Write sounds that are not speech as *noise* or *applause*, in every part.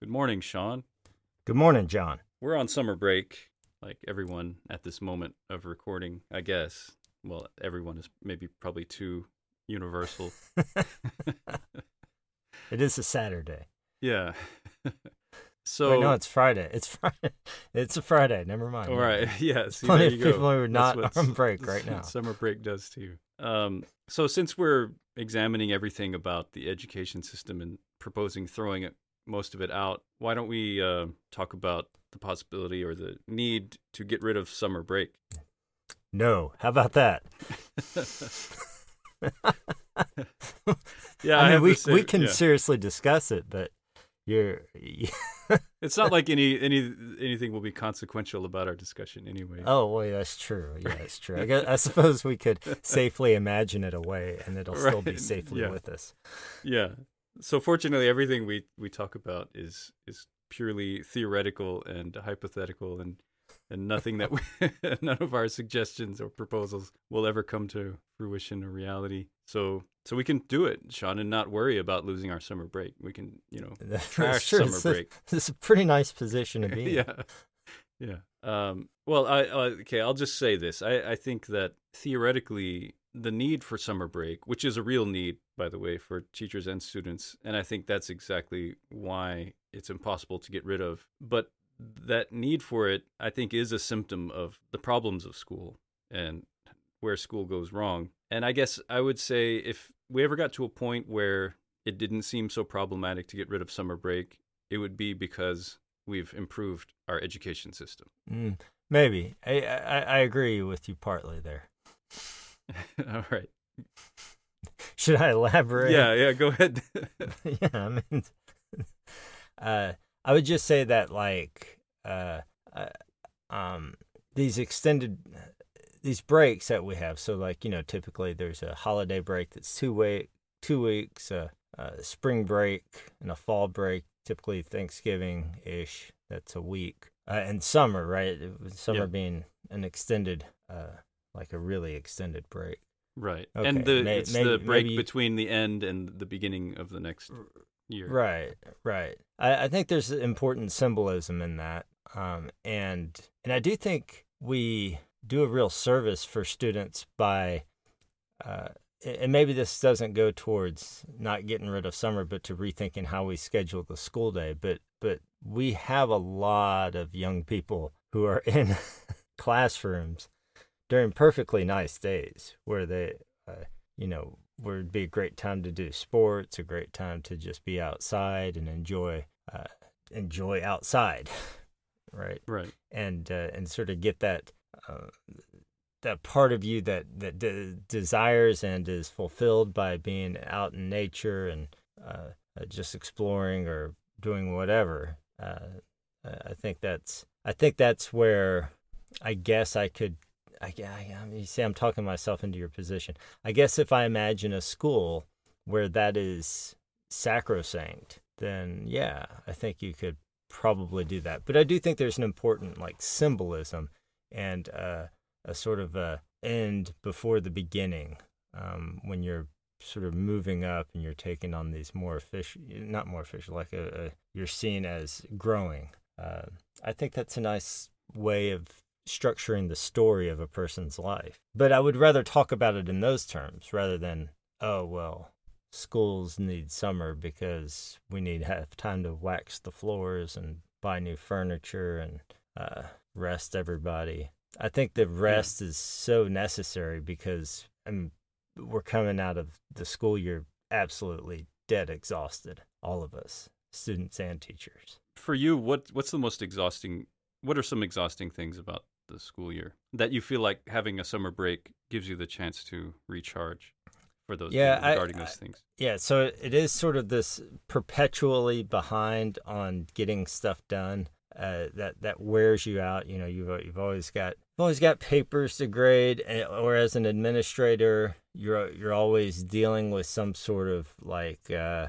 Good morning, Shaun. Good morning, Jon. We're on summer break, like everyone at this moment of recording, I guess. Well, everyone is maybe probably too universal. *laughs* It is a Saturday. yeah. *laughs* so, Wait, no, it's Friday. It's Friday. *laughs* It's a Friday. Never mind. all right. Yeah. See, Plenty there of you go. people who are not on break right now. Summer break does too. Um, so, since we're examining everything about the education system and proposing throwing it, most of it out, why don't we uh, talk about the possibility or the need to get rid of summer break? No. How about that? *laughs* Yeah, I mean, we say- we can yeah. seriously discuss it, but you're *laughs* It's not like any any anything will be consequential about our discussion anyway. Oh, well, that's true. Yeah, that's true. I, guess, I suppose we could *laughs* safely imagine it away, and it'll still be safely yeah. with us. Yeah. So fortunately, everything we we talk about is is purely theoretical and hypothetical, and and nothing that we, *laughs* none of our suggestions or proposals will ever come to fruition or reality. So so we can do it, Shaun, and not worry about losing our summer break. We can, you know, *laughs* trash true. summer It's a- break. It's a pretty nice position to be in. *laughs* yeah yeah um well i uh, okay i'll just say this i i think that theoretically the need for summer break which is a real need by the way for teachers and students and i think that's exactly why it's impossible to get rid of but that need for it i think is a symptom of the problems of school and where school goes wrong and i guess i would say if we ever got to a point where it didn't seem so problematic to get rid of summer break it would be because we've improved our education system. Mm, maybe. I, I I agree with you partly there. *laughs* All right. *laughs* Should I elaborate? Yeah, yeah, go ahead. *laughs* *laughs* yeah, I mean, uh, I would just say that like, uh, uh, um, these extended these breaks that we have. So like you know, typically there's a holiday break that's two week, two weeks, uh, a spring break, and a fall break. Typically Thanksgiving ish. That's a week. Uh, and summer, right? Summer Yeah. being an extended, uh, like a really extended break. Right. Okay, And the it's maybe- the break maybe- between the end and the beginning of the next year. Right, right. I, I think there's important symbolism in that, um, and and I do think we do a real service for students by, uh, and maybe this doesn't go towards not getting rid of summer, but to rethinking how we schedule the school day. But but we have a lot of young people who are in *laughs* classrooms during perfectly nice days where they, uh, you know, where it'd be a great time to do sports, a great time to just be outside and enjoy, uh, enjoy outside, *laughs* right? Right. And uh, and sort of get that. Uh, that part of you that that de- desires and is fulfilled by being out in nature and uh, uh, just exploring or doing whatever. Uh, I think that's I think that's where I guess I could. I, I, I mean, you see, I'm talking myself into your position. I guess if I imagine a school where that is sacrosanct, then yeah, I think you could probably do that. But I do think there's an important like symbolism and uh, a sort of a end before the beginning um, when you're sort of moving up and you're taking on these more official, not more official, like a, a you're seen as growing. Uh, I think that's a nice way of structuring the story of a person's life. But I would rather talk about it in those terms rather than, oh, well, schools need summer because we need to have time to wax the floors and buy new furniture and uh, rest everybody. I think the rest is so necessary because I mean, we're coming out of the school year absolutely dead exhausted, all of us, students and teachers. For you, what what's the most exhausting? What are some exhausting things about the school year that you feel like having a summer break gives you the chance to recharge for those Yeah, I- regarding I- those things? Yeah, so it is sort of this perpetually behind on getting stuff done. Uh, that that wears you out. You know, you've you've always got you've always got papers to grade, and, or as an administrator, you're you're always dealing with some sort of like uh,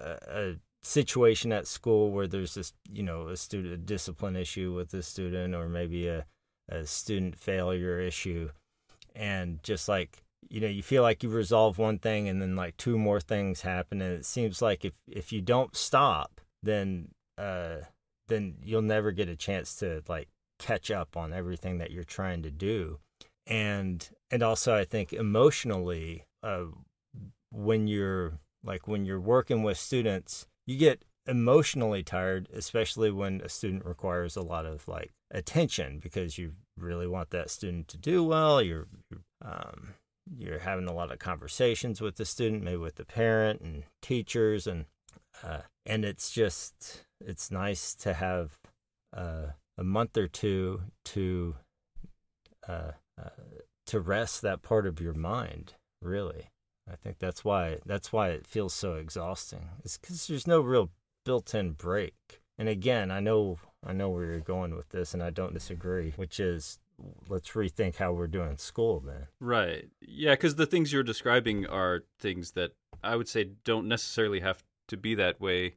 a, a situation at school where there's this you know a student a discipline issue with the student, or maybe a a student failure issue, and just like you know you feel like you resolve one thing and then like two more things happen and it seems like if if you don't stop then uh, then you'll never get a chance to like catch up on everything that you're trying to do. And and also I think emotionally, uh, when you're like when you're working with students, you get emotionally tired, especially when a student requires a lot of like attention because you really want that student to do well. You're, um, you're having a lot of conversations with the student, maybe with the parent and teachers, and uh, and it's just it's nice to have uh, a month or two to uh, uh, to rest that part of your mind. Really, I think that's why that's why it feels so exhausting. It's because there's no real built-in break. And again, I know I know where you're going with this, and I don't disagree. Which is let's rethink how we're doing school then. Right. Yeah, because the things you're describing are things that I would say don't necessarily have to be that way.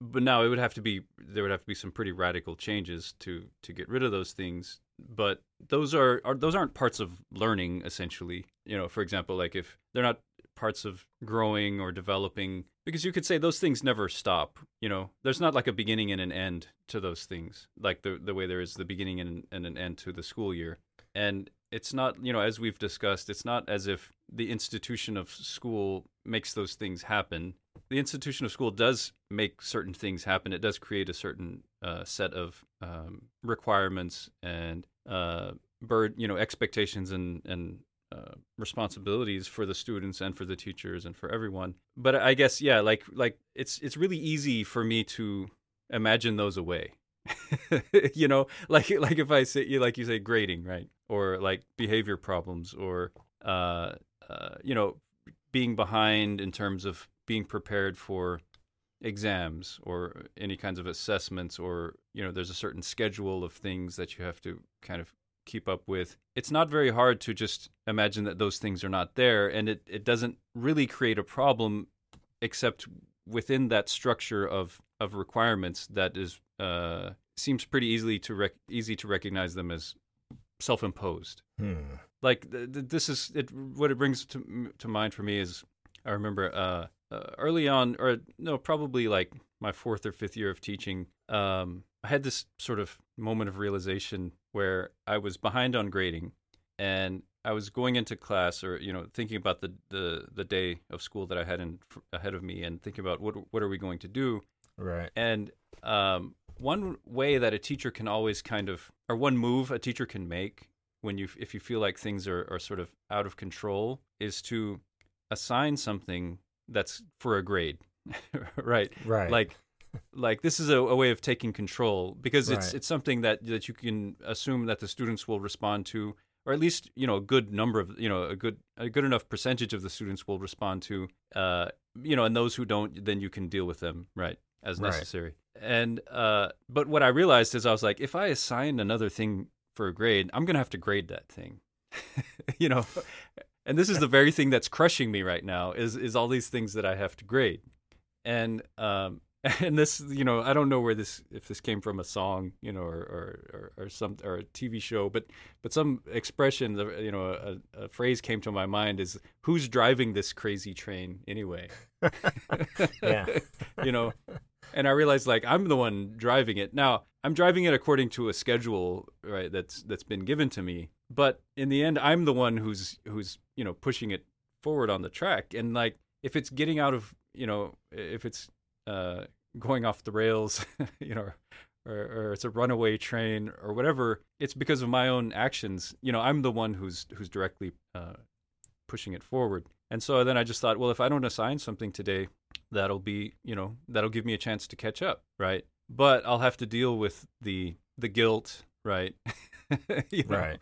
But now it would have to be there would have to be some pretty radical changes to to get rid of those things. But those are, are those aren't parts of learning essentially. You know, for example, like if they're not parts of growing or developing because you could say those things never stop you know? There's not like a beginning and an end to those things like the the way there is the beginning and, and an end to the school year. And it's not you know as we've discussed it's not as if the institution of school makes those things happen. The institution of school does make certain things happen. It does create a certain uh, set of um, requirements and uh, bird you know expectations and and uh, responsibilities for the students and for the teachers and for everyone. But I guess yeah, like like it's it's really easy for me to imagine those away. *laughs* you know, *laughs* like like if I say like you say grading, right? Or like behavior problems or uh, uh you know, being behind in terms of being prepared for exams or any kinds of assessments or you know there's a certain schedule of things that you have to kind of keep up with, it's not very hard to just imagine that those things are not there. And it, it doesn't really create a problem except within that structure of, of requirements that is uh, seems pretty easily to rec- easy to recognize them as self-imposed. Hmm. Like th- th- this is it. What it brings to to mind for me is I remember uh, uh, early on, or no, probably like my fourth or fifth year of teaching. Um, I had this sort of moment of realization where I was behind on grading and I was going into class or you know thinking about the the, the day of school that I had in ahead of me and thinking about what what are we going to do? Right. And um, one way that a teacher can always kind of or one move a teacher can make when you if you feel like things are, are sort of out of control is to assign something that's for a grade *laughs* right? Right. Like like this is a, a, way of taking control because it's right. it's something that that you can assume that the students will respond to or at least you know a good number of you know a good a good enough percentage of the students will respond to uh you know and those who don't then you can deal with them right as necessary right. and uh but what i realized is i was like if i assign another thing for a grade i'm going to have to grade that thing *laughs* you know and this is the very thing that's crushing me right now is is all these things that i have to grade and um *laughs* and this you know i don't know where this if this came from a song you know or or, or, some or a tv show but but some expression you know a, a, phrase came to my mind is who's driving this crazy train anyway? *laughs* Yeah. *laughs* You know and i realized like i'm the one driving it. Now i'm driving it according to a schedule right that's that's been given to me but in the end i'm the one who's who's you know pushing it forward on the track. And like if it's getting out of you know if it's uh, going off the rails, *laughs* you know, or, or, it's a runaway train or whatever, it's because of my own actions. You know, I'm the one who's who's directly uh, pushing it forward. And so then I just thought, well, if I don't assign something today, that'll be, you know, that'll give me a chance to catch up, right? But I'll have to deal with the the guilt, right? *laughs* you know? Right.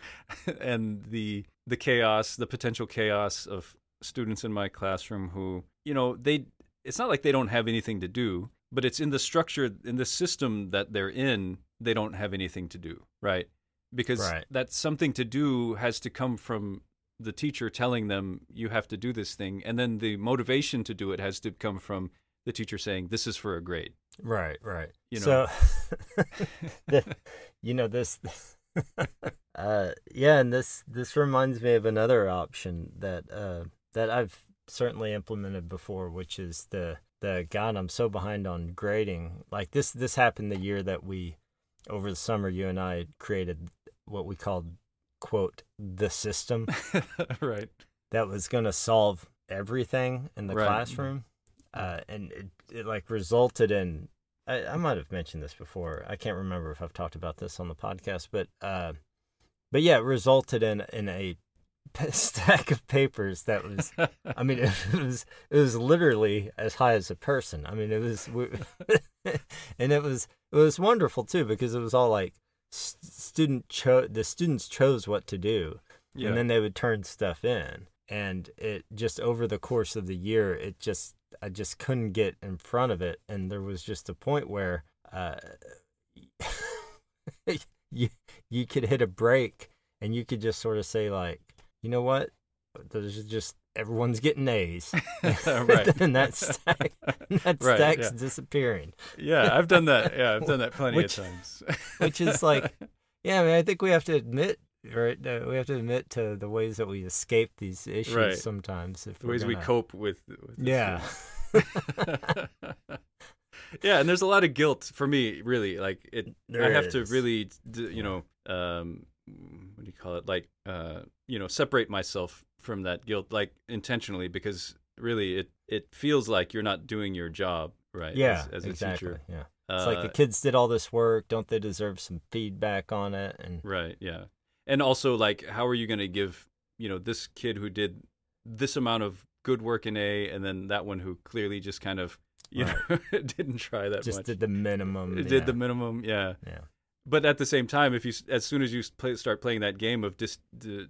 *laughs* And the the chaos, the potential chaos of students in my classroom who, you know, they it's not like they don't have anything to do, but it's in the structure in the system that they're in, they don't have anything to do, right? Because right. that something to do has to come from the teacher telling them you have to do this thing, and then the motivation to do it has to come from the teacher saying this is for a grade. Right, right. You know, so *laughs* the, you know this. *laughs* uh, yeah, and this this reminds me of another option that uh, that I've certainly implemented before, which is the the God, I'm so behind on grading. Like this, this happened the year that we, over the summer, you and I created what we called, quote, the system. *laughs* right. That was going to solve everything in the Right. classroom. Uh, and it, it like resulted in, I, I might have mentioned this before. I can't remember if I've talked about this on the podcast, but, uh, but yeah, it resulted in, in a *laughs* stack of papers that was I mean, *laughs* it was it was literally as high as a person. I mean, it was, we- *laughs* and it was it was wonderful too because it was all like student cho the students chose what to do, yeah. and then they would turn stuff in, and it just over the course of the year, it just I just couldn't get in front of it, and there was just a point where uh, you you could hit a break, and you could just sort of say like, you know what, there's just everyone's getting A's, *laughs* *laughs* Right. and that stack *laughs* that Right, stack's yeah. disappearing, yeah, I've done that. Yeah, I've done that plenty Which- of times. which is like, yeah, I mean, I think we have to admit. Right, uh, we have to admit to the ways that we escape these issues Right. sometimes. If the ways we gonna- cope with. with Yeah, yeah, and there's a lot of guilt for me. Really, like it. I There have to really, you know, um, what do you call it? Like, uh, you know, separate myself from that guilt, like intentionally, because really, it it feels like you're not doing your job right. yeah, as, as a exactly. teacher. Yeah, it's like the Uh, kids did all this work. Don't they deserve some feedback on it? And Right. Yeah. And also, like, how are you going to give, you know, this kid who did this amount of good work in A, and then that one who clearly just kind of, you know, *laughs* didn't try that just much. did the minimum. Yeah. did the minimum. Yeah. Yeah. But at the same time, if you, as soon as you play, start playing that game of dis,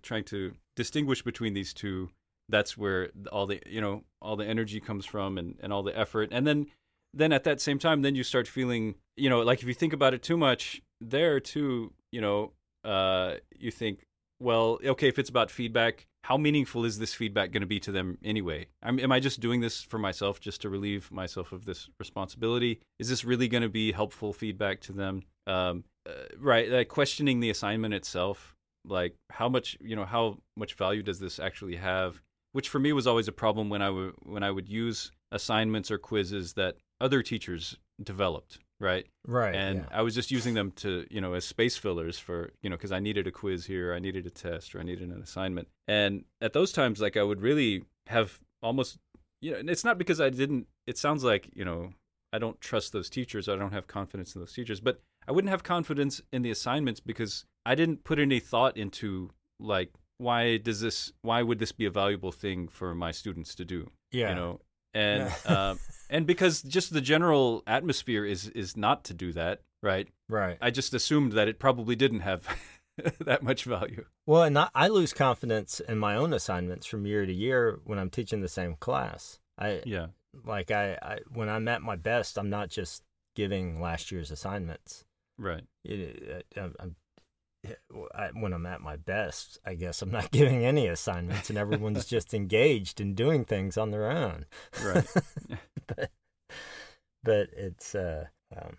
trying to distinguish between these two, that's where all the, you know, all the energy comes from and, and all the effort. And then, then at that same time, then you start feeling, you know, like if you think about it too much, there too, you know, uh, you think, well, okay, if it's about feedback, how meaningful is this feedback going to be to them anyway? I'm, am I just doing this for myself, just to relieve myself of this responsibility? Is this really going to be helpful feedback to them? Um, uh, right, like questioning the assignment itself, like how much, you know, how much value does this actually have? Which for me was always a problem when I would when I would use assignments or quizzes that other teachers developed, right? Right. and yeah. I was just using them to, you know, as space fillers for, you know, because I needed a quiz here, I needed a test, or I needed an assignment. And at those times, like I would really have almost, you know, and it's not because I didn't. It sounds like, you know, I don't trust those teachers. I don't have confidence in those teachers, but I wouldn't have confidence in the assignments because I didn't put any thought into like why does this why would this be a valuable thing for my students to do yeah. you know and Yeah. um, *laughs* and because just the general atmosphere is is not to do that right right. i just assumed that it probably didn't have *laughs* that much value Well, and I, I lose confidence in my own assignments from year to year when I'm teaching the same class. I yeah like I, I when I'm at my best, I'm not just giving last year's assignments. Right It, I'm, I'm, I, when I'm at my best, I guess I'm not *laughs* giving any assignments, and everyone's *laughs* just engaged in doing things on their own. right *laughs* but, but it's uh, um,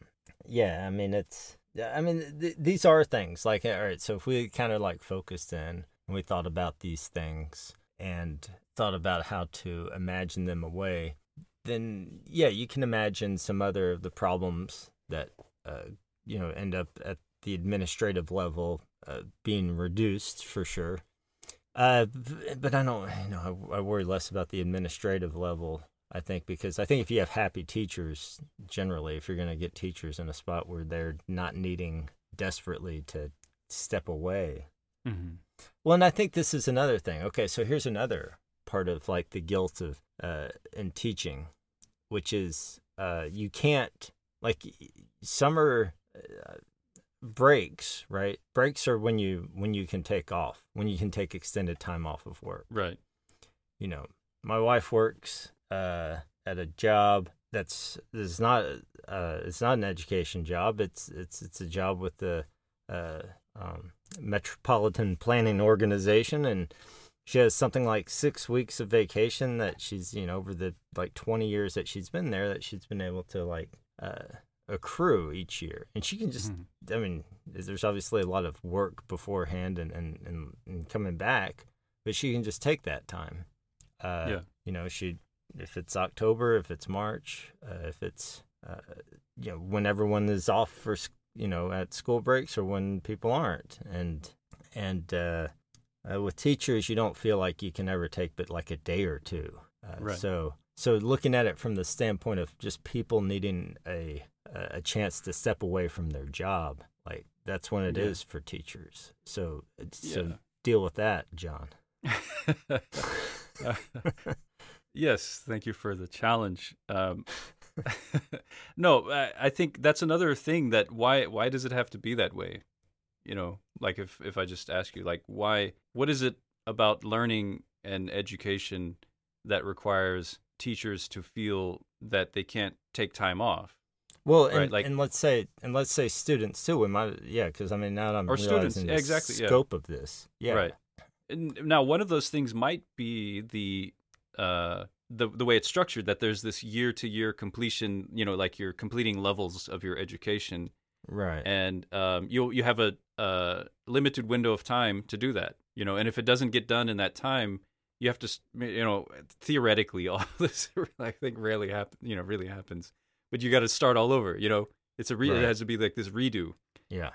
yeah. I mean, it's yeah. I mean, th- these are things like all right. So if we kind of like focused in and we thought about these things and thought about how to imagine them away, then yeah, you can imagine some other of the problems that uh, you know end up at the administrative level uh, being reduced for sure. Uh, but I don't, you know, I, I worry less about the administrative level. I think because I think if you have happy teachers, generally, if you're going to get teachers in a spot where they're not needing desperately to step away. hmm Well, and I think this is another thing. Okay, so here's another part of like the guilt of uh, in teaching, which is uh, you can't like summer uh, breaks, right? Breaks are when you when you can take off, when you can take extended time off of work. right You know, my wife works uh, at a job that's is not uh, it's not an education job. It's it's it's a job with the uh, um, Metropolitan Planning Organization, and she has something like six weeks of vacation that she's you know over the like twenty years that she's been there that she's been able to like uh, accrue each year, and she can just Mhm. I mean, there's obviously a lot of work beforehand and, and, and, and coming back, but she can just take that time. Uh, Yeah. You know, she if it's October, if it's March, uh, if it's uh, you know when everyone is off for you know at school breaks or when people aren't, and and uh, uh, with teachers, you don't feel like you can ever take but like a day or two. Uh, Right. So so looking at it from the standpoint of just people needing a a chance to step away from their job, like that's when it is Yeah. for teachers. So so Yeah. deal with that, Jon. *laughs* yes, thank you for the challenge. Um, *laughs* no, I, I think that's another thing that why why does it have to be that way? You know, like if if I just ask you, like why, what is it about learning and education that requires teachers to feel that they can't take time off? Well, and, Right, like- and let's say and let's say students too. We might yeah, because I mean now I'm Or students, realizing yeah, the exactly, yeah. scope of this. Yeah, Right. And now, one of those things might be the uh, the the way it's structured. That there's this year to year completion. You know, like you're completing levels of your education, right, and um, you you have a, a limited window of time to do that. You know, and if it doesn't get done in that time, you have to. You know, theoretically, *laughs* all this I think rarely happen. You know, really happens. But you got to start all over. You know, it's a re- Right. it has to be like this redo. yeah,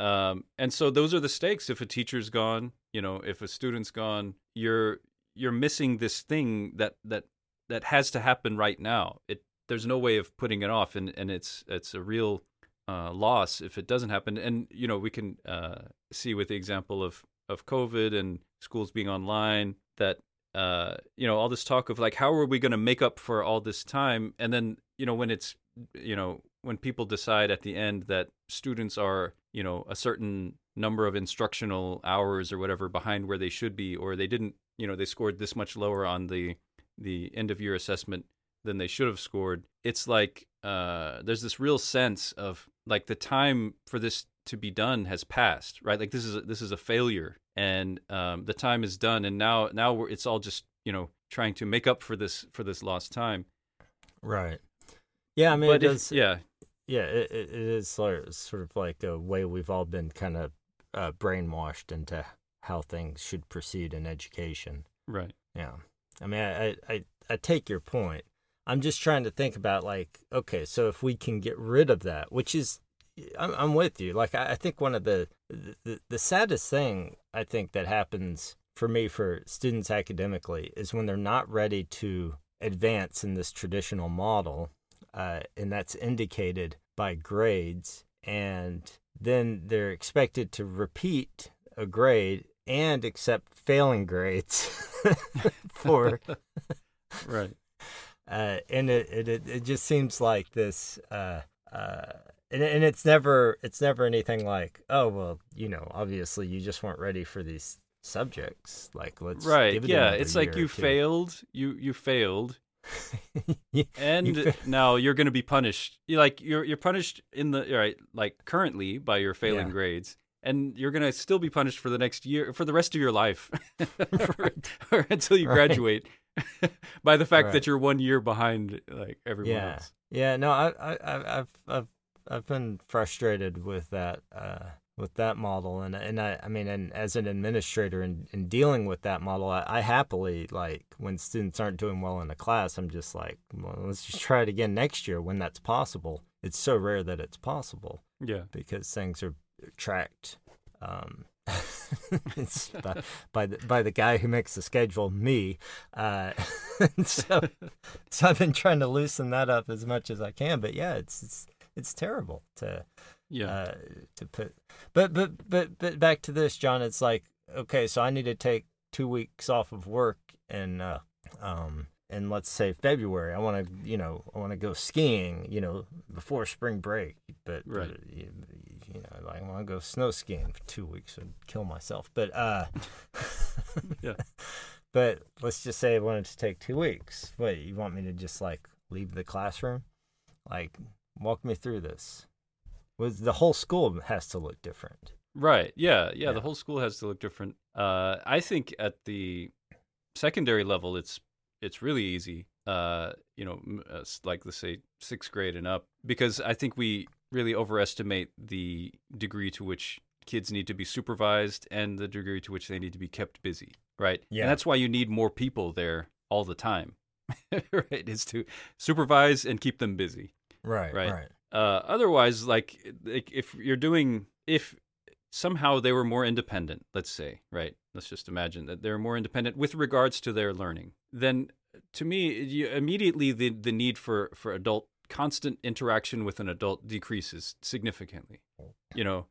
Um, and so those are the stakes. If a teacher's gone, you know, if a student's gone, you're you're missing this thing that that that has to happen right now. It there's no way of putting it off, and and it's it's a real uh, loss if it doesn't happen. And you know, we can uh, see with the example of of COVID and schools being online that uh, you know all this talk of like how are we going to make up for all this time, and then you know when it's you know when people decide at the end that students are you know a certain number of instructional hours or whatever behind where they should be or they didn't you know they scored this much lower on the the end of year assessment than they should have scored it's like uh there's this real sense of like the time for this to be done has passed right? Like this is a, this is a failure and um the time is done and now now we're, it's all just you know trying to make up for this for this lost time right. Yeah, I mean, but it if- does. yeah Yeah, it, it is sort of, sort of like a way we've all been kind of uh, brainwashed into how things should proceed in education. right Yeah, I mean, I, I I take your point. I'm just trying to think about like, okay, so if we can get rid of that, which is, I'm I'm with you. Like, I, I think one of the, the the saddest thing I think that happens for me for students academically is when they're not ready to advance in this traditional model, uh, and that's indicated by grades, and then they're expected to repeat a grade and accept failing grades *laughs* for *laughs* right. Uh, and it, it it it just seems like this uh uh and, and it's never it's never anything like oh well you know obviously you just weren't ready for these subjects like let's right give it yeah it's like you failed you you failed *laughs* and fa- now you're going to be punished you like you're you're punished in the right like currently by your failing Yeah. grades and you're going to still be punished for the next year for the rest of your life *laughs* *laughs* or, or until you Right. graduate by the fact Right. that you're one year behind like everyone yeah else yeah no I, I I- I've I've I've been frustrated with that uh with that model. And and I I mean and as an administrator in, in dealing with that model I, I happily like when students aren't doing well in a class I'm just like well let's just try it again next year when that's possible. It's so rare that it's possible. Yeah. Because things are tracked um *laughs* it's *laughs* by, by the by the guy who makes the schedule me uh *laughs* so so I've been trying to loosen that up as much as I can. But yeah it's it's it's terrible to yeah uh, to put. But but but but back to this, Jon. It's like okay, so I need to take two weeks off of work and uh, um and let's say February. I want to you know I want to go skiing. You know before spring break, but Right. uh, you, you know like I want to go snow skiing for two weeks and kill myself. But uh, *laughs* Yeah. *laughs* But let's just say I wanted to take two weeks. What you want me to just like leave the classroom? Like walk me through this was the whole school has to look different. Right. Yeah. Yeah. The whole school has to look different. Uh, I think at the secondary level, it's it's really easy. Uh, you know, uh, like let's say sixth grade and up, because I think we really overestimate the degree to which kids need to be supervised and the degree to which they need to be kept busy. Right. Yeah. And that's why you need more people there all the time. *laughs* right? Is to supervise and keep them busy. Right. Right. Right. Uh, otherwise, like, like if you're doing, if somehow they were more independent, let's say, right? Let's just imagine that they're more independent with regards to their learning. Then, to me, you, immediately the the need for for adult constant interaction with an adult decreases significantly. You know,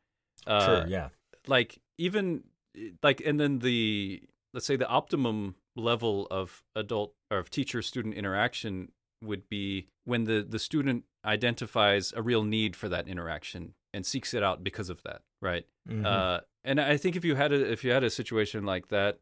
uh, Sure. Yeah. like even like and then the let's say the optimum level of adult or of teacher student interaction would be when the the student identifies a real need for that interaction and seeks it out because of that right? Mhm. uh and i think if you had a if you had a situation like that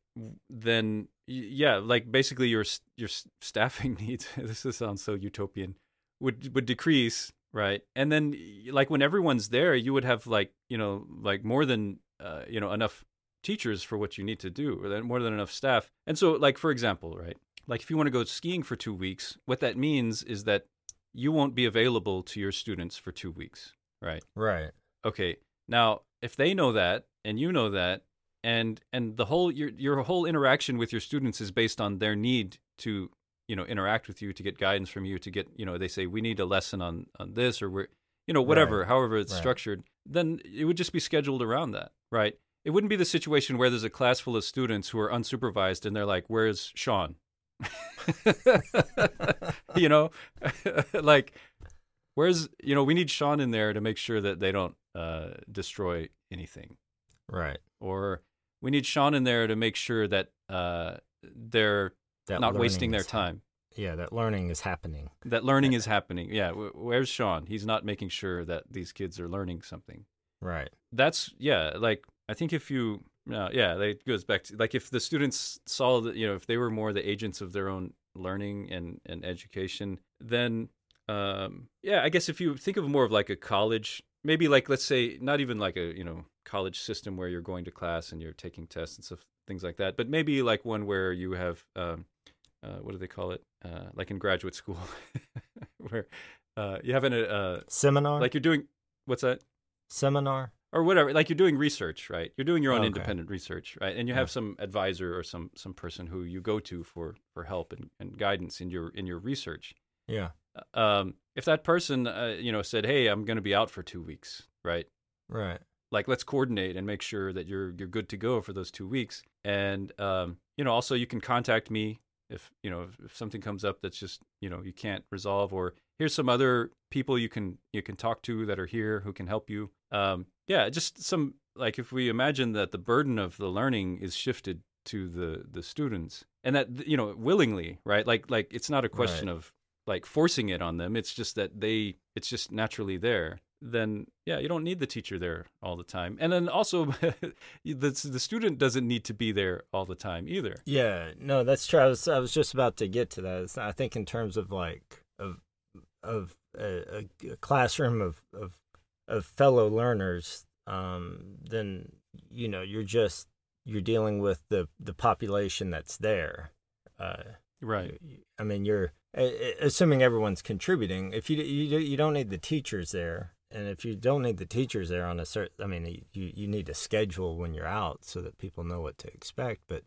then yeah like basically your your staffing *laughs* needs this is, sounds so utopian would would decrease right? And then like when everyone's there you would have like you know like more than uh, you know enough teachers for what you need to do or more than enough staff. And so like for example right like if you want to go skiing for two weeks what that means is that you won't be available to your students for two weeks right right. okay now if they know that and you know that and and the whole your your whole interaction with your students is based on their need to you know interact with you to get guidance from you to get you know they say we need a lesson on on this or we're you know whatever Right. however it's Right. structured then it would just be scheduled around that right it wouldn't be the situation where there's a class full of students who are unsupervised and they're like where's shaun *laughs* you know *laughs* like where's you know we need shaun in there to make sure that they don't uh destroy anything Right. or we need shaun in there to make sure that uh they're That not wasting their time yeah, that learning is happening. that learning *laughs* is happening yeah where's shaun he's not making sure that these kids are learning something Right. that's yeah like i think if you uh, yeah that goes back to like if the students saw that you know if they were more the agents of their own learning and and education then um yeah i guess if you think of more of like a college maybe like let's say not even like a you know college system where you're going to class and you're taking tests and stuff things like that but maybe like one where you have um uh, what do they call it uh like in graduate school *laughs* where uh you have an uh Seminar. like you're doing what's that seminar. Or whatever like you're doing research right? You're doing your own Okay. independent research right? And you have some advisor or some some person who you go to for for help and, and guidance in your in your research. Yeah. um if that person uh, you know said hey i'm going to be out for 2 weeks right? Right. like let's coordinate and make sure that you're you're good to go for those 2 weeks. And um you know also you can contact me if you know if, if something comes up that's just you know you can't resolve or here's some other people you can you can talk to that are here who can help you. Um yeah just some like if we imagine that the burden of the learning is shifted to the the students and that you know willingly right like like it's not a question of like forcing it on them it's just that they it's just naturally there then yeah you don't need the teacher there all the time and then also *laughs* the the student doesn't need to be there all the time either Yeah, no, that's true. I was I was just about to get to that. It's, I think in terms of like of of a, a- a classroom of, of of fellow learners, um, then you know you're just you're dealing with the the population that's there. Uh, right I mean, you're assuming everyone's contributing. If you you you don't need the teachers there, and if you don't need the teachers there on a certain, I mean, you you need a schedule when you're out so that people know what to expect. But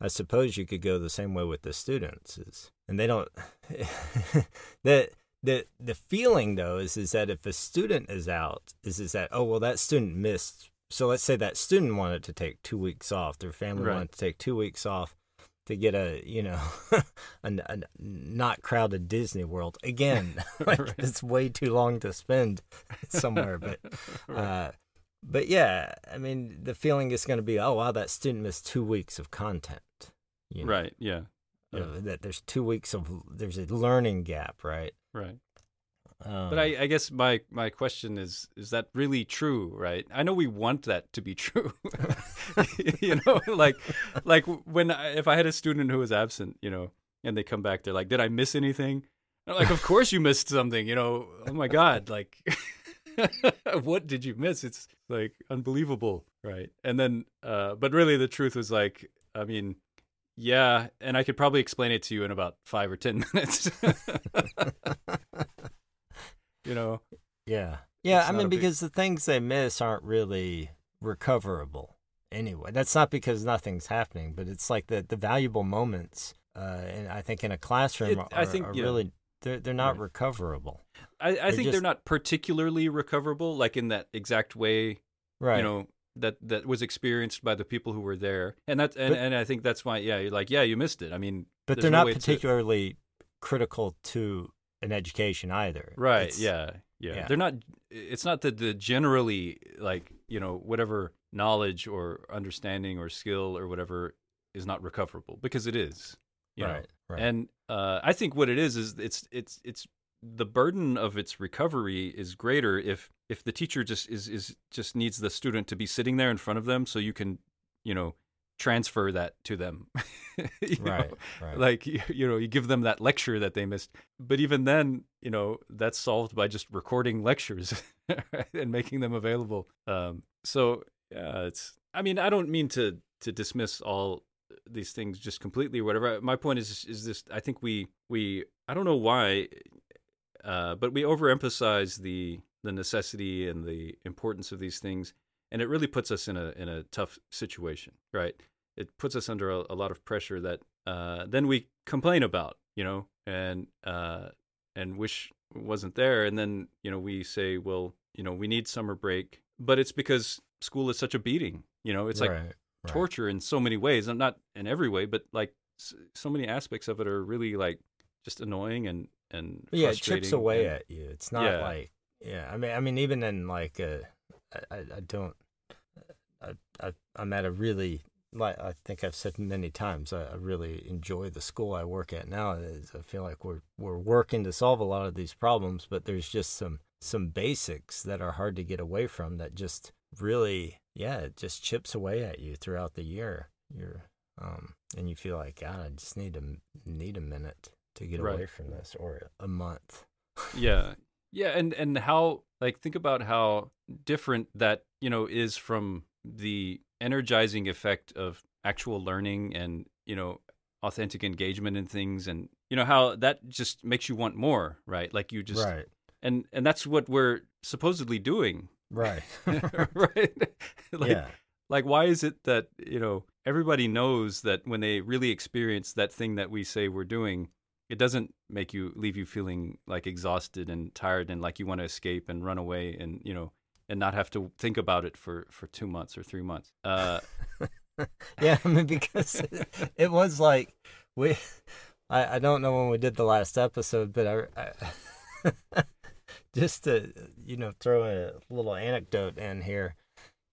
I suppose you could go the same way with the students, is, and they don't. *laughs* the the the feeling though is is that if a student is out, is is that oh well that student missed. So let's say that student wanted to take two weeks off. Their family Right. wanted to take two weeks off to get a you know *laughs* a, a not crowded Disney World again. *laughs* *laughs* like Right. it's way too long to spend somewhere, but Right. uh, but yeah, I mean the feeling is going to be oh wow that student missed two weeks of content. You know, right yeah uh, yeah. that there's two weeks of there's a learning gap, right? Right Um, But I, I guess my, my question is is that really true, right? I know we want that to be *laughs* true. *laughs* you know, *laughs* like like when I, if I had a student who was absent, you know, and they come back, they're like, "Did I miss anything?" And I'm like, "Of course you missed something." You know, oh my god, like what did you miss? It's like unbelievable, right? And then, uh, but really, the truth was like, I mean, yeah, and I could probably explain it to you in about five or ten *laughs* minutes. you know, yeah, yeah. I mean a big- because the things they miss aren't really recoverable anyway. That's not because nothing's happening, but it's like the the valuable moments uh, and I think in a classroom It- are, I think, are yeah. really they're they're not Right. recoverable. I, I They're think they're not particularly recoverable, like in that exact way Right. you know that that was experienced by the people who were there and that and, But- and i think that's why yeah you're like yeah you missed it i mean but they're no not way to- particularly critical to an education either. right yeah, yeah yeah. they're not it's not that the generally like you know whatever knowledge or understanding or skill or whatever is not recoverable because it is you know Right. Right. and uh, I think what it is is it's it's it's the burden of its recovery is greater if if the teacher just is is just needs the student to be sitting there in front of them so you can you know transfer that to them *laughs* know? right. Right. like you, you know you give them that lecture that they missed but even then you know that's solved by just recording lectures *laughs* and making them available um so yeah it's i mean i don't mean to to dismiss all these things just completely or whatever my point is is this i think we we i don't know why uh but we overemphasize the the necessity and the importance of these things and it really puts us in a in a tough situation right it puts us under a, a lot of pressure that uh, then we complain about, you know, and uh, and wish wasn't there, and then you know we say, well, you know, we need summer break, but it's because school is such a beating, you know, it's like right. right. torture in so many ways, and not in every way, but like so many aspects of it are really like just annoying and and yeah, it chips away and- at you. It's not Yeah. like yeah. I mean, I mean, even in like uh, I, I, don't. I, I I'm at a really like I think I've said many times. I, I really enjoy the school I work at now. Is I feel like we're we're working to solve a lot of these problems, but there's just some some basics that are hard to get away from. That just really yeah, it just chips away at you throughout the year. You're um, and you feel like God, I just need a need a minute to get Right. away from this, or a month. *laughs* yeah. Yeah and and how like think about how different that you know is from the energizing effect of actual learning and you know authentic engagement in things and you know how that just makes you want more right? Like you just right, and and that's what we're supposedly doing. Right, *laughs* right? *laughs* Like yeah, like why is it that you know everybody knows that when they really experience that thing that we say we're doing it doesn't make you leave you feeling like exhausted and tired and like you want to escape and run away and you know and not have to think about it for for two months or three months uh *laughs* yeah. *laughs* I mean, because it, it was like we. I, I don't know when we did the last episode, but I, I *laughs* just to you know throw a little anecdote in here.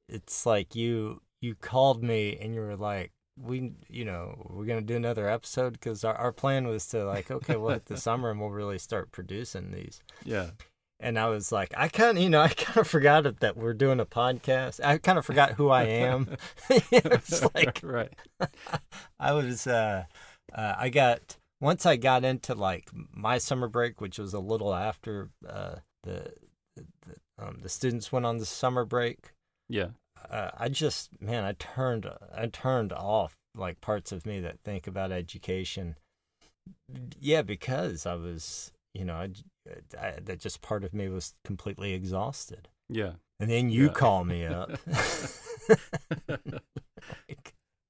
It's like you you called me and you were like, we you know we're gonna do another episode because our, our plan was to like okay we'll hit the *laughs* summer and we'll really start producing these. yeah and I was like, I kind of, you know, *laughs* I kind of forgot that we're doing a podcast. I kind of forgot who I am. *laughs* it's like right I was, uh, uh, I got once I got into like my summer break, which was a little after uh, the the, um, the students went on the summer break. yeah Uh, I just, man, I turned, I turned off like parts of me that think about education. Yeah, because I was, you know, I, I, that just part of me was completely exhausted. yeah And then you Yeah. call me *laughs* up. *laughs*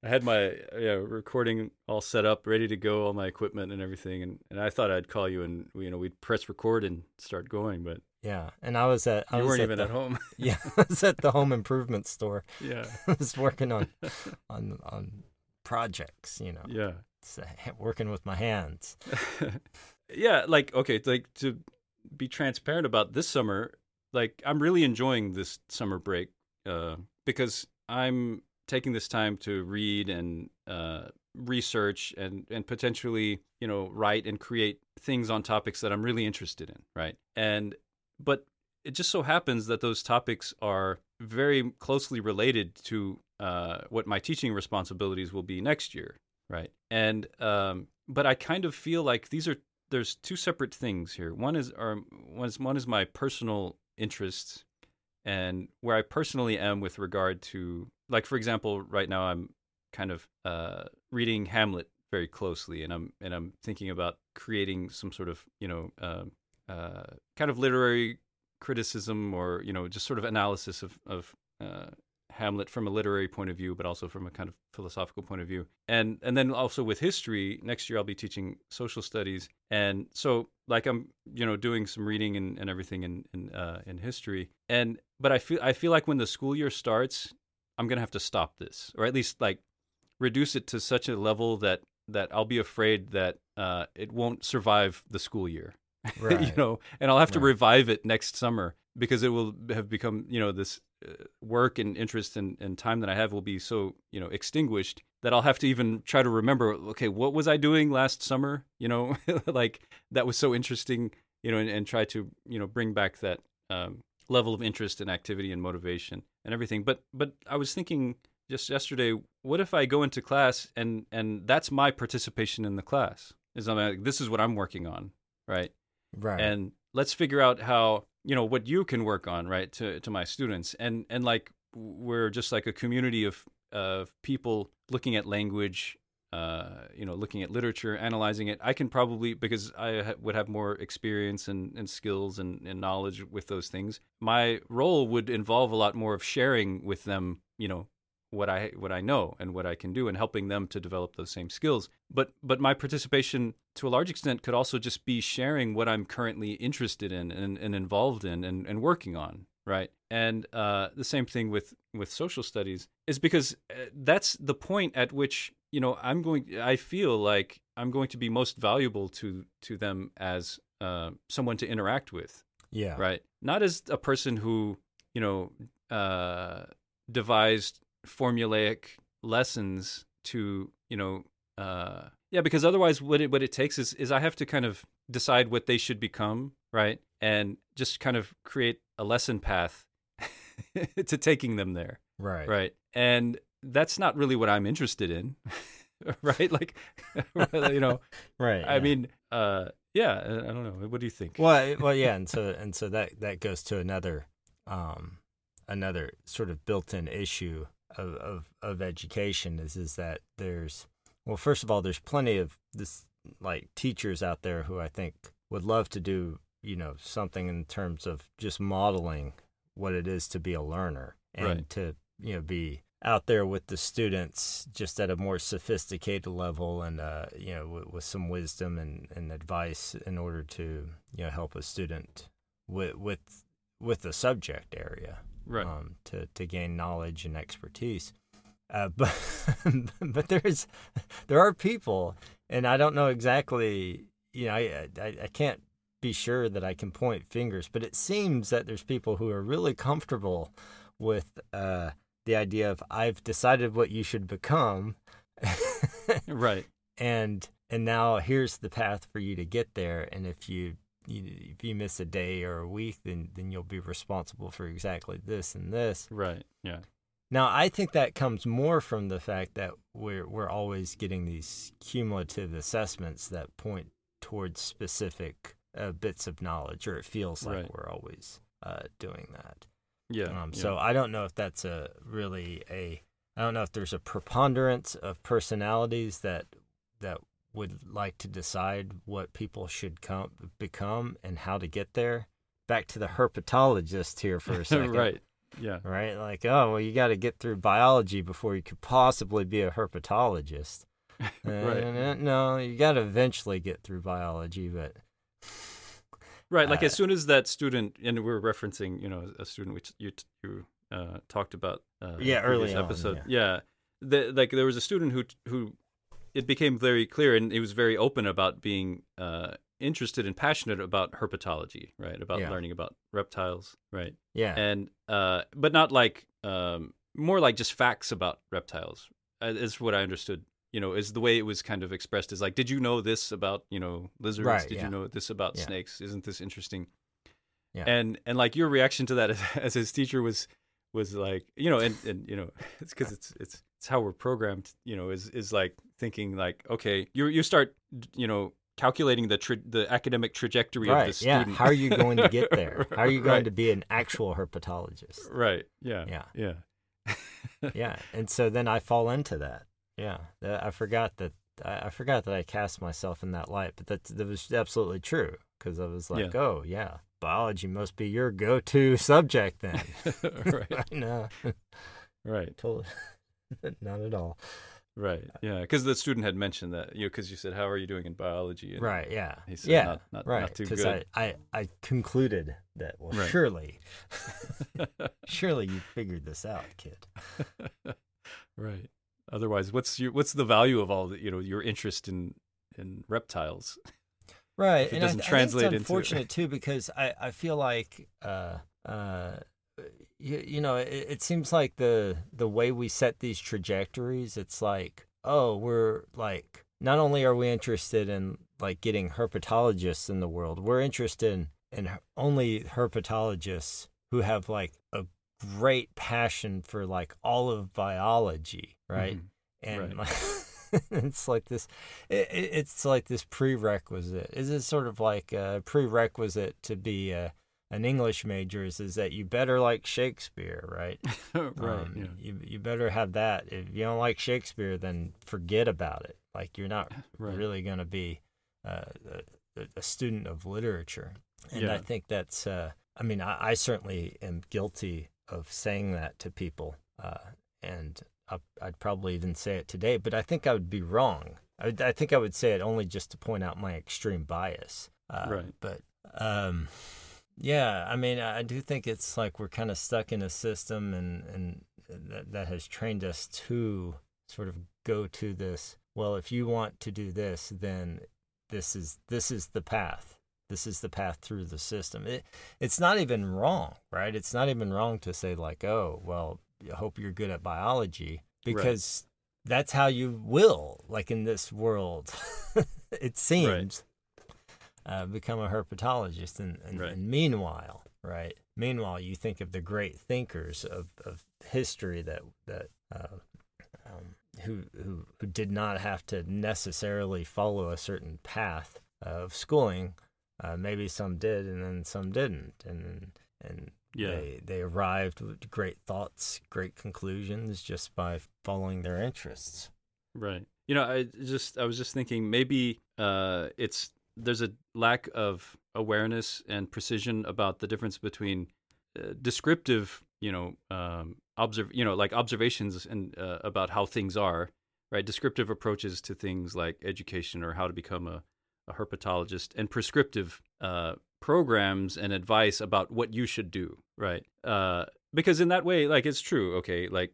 I had my yeah, recording all set up, ready to go, all my equipment and everything, and, and I thought I'd call you and you know we'd press record and start going, but yeah, and I was at I you was weren't at even the, at home. *laughs* Yeah, I was at the home improvement store. yeah, *laughs* I was working on *laughs* on on projects, you know, yeah. so, working with my hands. yeah, like okay, like to be transparent about this summer, like I'm really enjoying this summer break uh, because I'm taking this time to read and uh, research and and potentially you know write and create things on topics that I'm really interested in, right? And but it just so happens that those topics are very closely related to uh, what my teaching responsibilities will be next year, right? And um, but I kind of feel like these are there's two separate things here. One is are one is one is my personal interests and where I personally am with regard to like for example, right now I'm kind of uh, reading Hamlet very closely, and I'm and I'm thinking about creating some sort of you know um uh, kind of literary criticism or you know just sort of analysis of of uh, Hamlet from a literary point of view, but also from a kind of philosophical point of view. And and then also with history, next year I'll be teaching social studies. And so like I'm, you know, doing some reading and, and everything in in, uh, in history. And but I feel I feel like when the school year starts, I'm gonna have to stop this, or at least like reduce it to such a level that that I'll be afraid that uh, it won't survive the school year. *laughs* Right. you know, and I'll have to right. revive it next summer because it will have become, you know, this uh, work and interest and, and time that I have will be so, you know, extinguished that I'll have to even try to remember, okay, what was I doing last summer? You know, *laughs* like that was so interesting, you know, and, and try to, you know, bring back that um, level of interest and activity and motivation and everything. But, but I was thinking just yesterday, what if I go into class and, and that's my participation in the class? Is I'm like, this is what I'm working on, right? Right. And let's figure out how you know what you can work on, right? To to my students, and and like we're just like a community of of people looking at language, uh, you know, looking at literature, analyzing it. I can probably because I ha- would have more experience and, and skills and, and knowledge with those things. My role would involve a lot more of sharing with them, you know, what I what I know and what I can do and helping them to develop those same skills. But but my participation to a large extent could also just be sharing what I'm currently interested in and, and involved in and, and working on, right? And uh, the same thing with with social studies is because uh, that's the point at which you know I'm going. I feel like I'm going to be most valuable to to them as uh, someone to interact with. Yeah. Right. Not as a person who you know uh, devised formulaic lessons to you know uh, yeah because otherwise what it what it takes is is I have to kind of decide what they should become right and just kind of create a lesson path *laughs* to taking them there right right and that's not really what I'm interested in *laughs* right like *laughs* you know *laughs* right I yeah. mean uh yeah I don't know what do you think well well yeah and so and so that that goes to another um another sort of built-in issue of, of, of education is is that there's well first of all there's plenty of this like teachers out there who I think would love to do you know something in terms of just modeling what it is to be a learner and right. to you know be out there with the students just at a more sophisticated level and uh, you know with, with, some wisdom and, and advice in order to you know help a student with with with the subject area right. um, to to gain knowledge and expertise. Uh, *laughs* but but there's there are people, and I don't know exactly. You know, I, I I can't be sure that I can point fingers, but it seems that there's people who are really comfortable with uh, the idea of I've decided what you should become, right? *laughs* And and now here's the path for you to get there, and if you you, if you miss a day or a week, then then you'll be responsible for exactly this and this. Right. Yeah. Now, I think that comes more from the fact that we're we're always getting these cumulative assessments that point towards specific uh, bits of knowledge, or it feels like right. we're always uh, doing that. Yeah, um, yeah. So I don't know if that's a really a I don't know if there's a preponderance of personalities that that would like to decide what people should come become and how to get there. Back to the herpetologist here for a *laughs* second. right. Yeah. Right? Like, oh, well, you got to get through biology before you could possibly be a herpetologist. *laughs* right. Uh, no, you got to eventually get through biology, but. Right. Like, uh, as soon as that student, and we're referencing, you know, a student which you, you uh, talked about. Uh, yeah, early episode. On, yeah. yeah. The, like, there was a student who, who it became very clear, and he was very open about being uh, interested and passionate about herpetology, right? About yeah. learning about reptiles, right? Yeah. And uh, but not like um, more like just facts about reptiles. Is what I understood. You know, is the way it was kind of expressed is like, did you know this about you know lizards? Right, did yeah. you know this about Yeah. snakes? Isn't this interesting? Yeah. And and like your reaction to that as, *laughs* as his teacher was was like you know and and you know *laughs* it's because it's it's it's how we're programmed you know is is like thinking like okay you you start you know calculating the tra- the academic trajectory of the right. Yeah. How are you going to get there? *laughs* How are you going Right. to be an actual herpetologist? right yeah Yeah. yeah yeah and so then i fall into that yeah that- i forgot that I, forgot that i cast myself in that light but that that was absolutely true because i was like Yeah. oh yeah biology must be your go-to *laughs* subject then *laughs* right *laughs* know Right. Totally. Not at all. Right. Uh, yeah. Because the student had mentioned that, you know, because you said, "How are you doing in biology?" And Right. Yeah. He said, yeah. "Not, not, right. not too Because good." I, I, I concluded that well, Right. surely, surely you figured this out, kid. right. Otherwise, what's your what's the value of all the you know your interest in in reptiles? Right. It and doesn't I, think translate it's into- unfortunate too because I, I feel like uh uh you, you know it, it seems like the the way we set these trajectories it's like oh we're like not only are we interested in like getting herpetologists in the world we're interested in, in only herpetologists who have like a great passion for like all of biology right Mhm. and Right. like, *laughs* it's like this it, it- it's like this prerequisite is it sort of like a prerequisite to be a, an english major is, is that you better like shakespeare right *laughs* right. Um, yeah. you, you better have that if you don't like shakespeare then forget about it like you're not *laughs* Right. really going to be uh, a, a student of literature and Yeah. i think that's uh, i mean I, I certainly am guilty of saying that to people uh, and i'd probably even say it today but i think i would be wrong. I, I think i would say it only just to point out my extreme bias. Uh, Right. but um, yeah i mean i do think it's like we're kind of stuck in a system and and that, that has trained us to sort of go to this well if you want to do this then this is this is the path. This is the path through the system. It, it's not even wrong right? It's not even wrong to say like oh well i hope you're good at biology because that's how you will like in this world *laughs* it seems uh, become a herpetologist. And, and, Right. and meanwhile right meanwhile you think of the great thinkers of, of history that that uh, um, who, who who did not have to necessarily follow a certain path of schooling. Uh, maybe some did and then some didn't. And and Yeah. they they arrived with great thoughts great conclusions just by following their interests Right. You know, I just I was just thinking maybe uh, it's there's a lack of awareness and precision about the difference between uh, descriptive, you know, um, observe, you know, like observations and uh, about how things are, right? Descriptive approaches to things like education or how to become a, a herpetologist, and prescriptive uh, programs and advice about what you should do, right? Uh, because in that way, like it's true, okay, like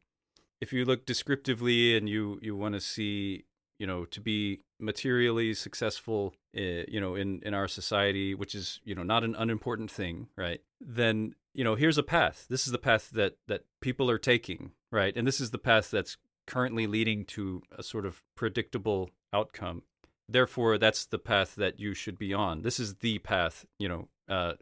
if you look descriptively and you you want to see you know to be materially successful uh, you know in in our society which is you know not an unimportant thing right? Then you know here's a path. This is the path that that people are taking right? And this is the path that's currently leading to a sort of predictable outcome therefore that's the path that you should be on this is the path you know uh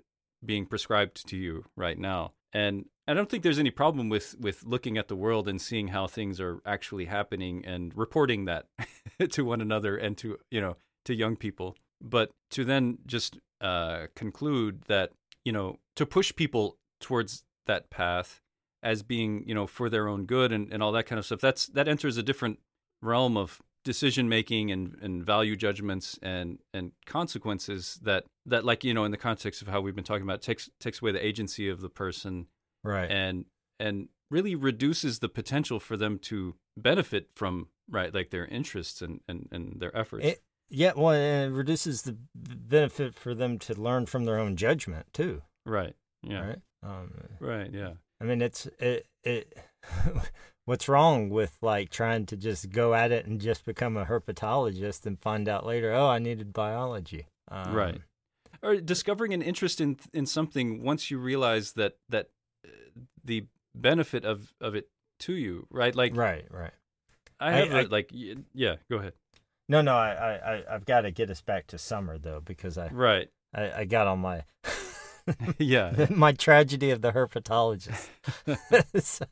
being prescribed to you right now and I don't think there's any problem with with looking at the world and seeing how things are actually happening and reporting that *laughs* to one another and to you know to young people. But to then just uh, conclude that you know to push people towards that path as being you know for their own good and, and all that kind of stuff that's that enters a different realm of decision making and, and value judgments and and consequences that that like you know in the context of how we've been talking about takes takes away the agency of the person right. and and really reduces the potential for them to benefit from right like their interests and and, and their efforts. It- yeah well and it reduces the benefit for them to learn from their own judgment too. Right yeah. Right? Um, right yeah. I mean, it's it it. *laughs* what's wrong with like trying to just go at it and just become a herpetologist and find out later, oh, I needed biology. Um, Right. or discovering an interest in in something once you realize that that uh, the benefit of of it to you right like Right. Right. i I- have a I- like yeah go ahead No, no, I, I, I I've got to get us back to summer though because I, right I, I got on my *laughs* yeah *laughs* my tragedy of the herpetologist. *laughs* So-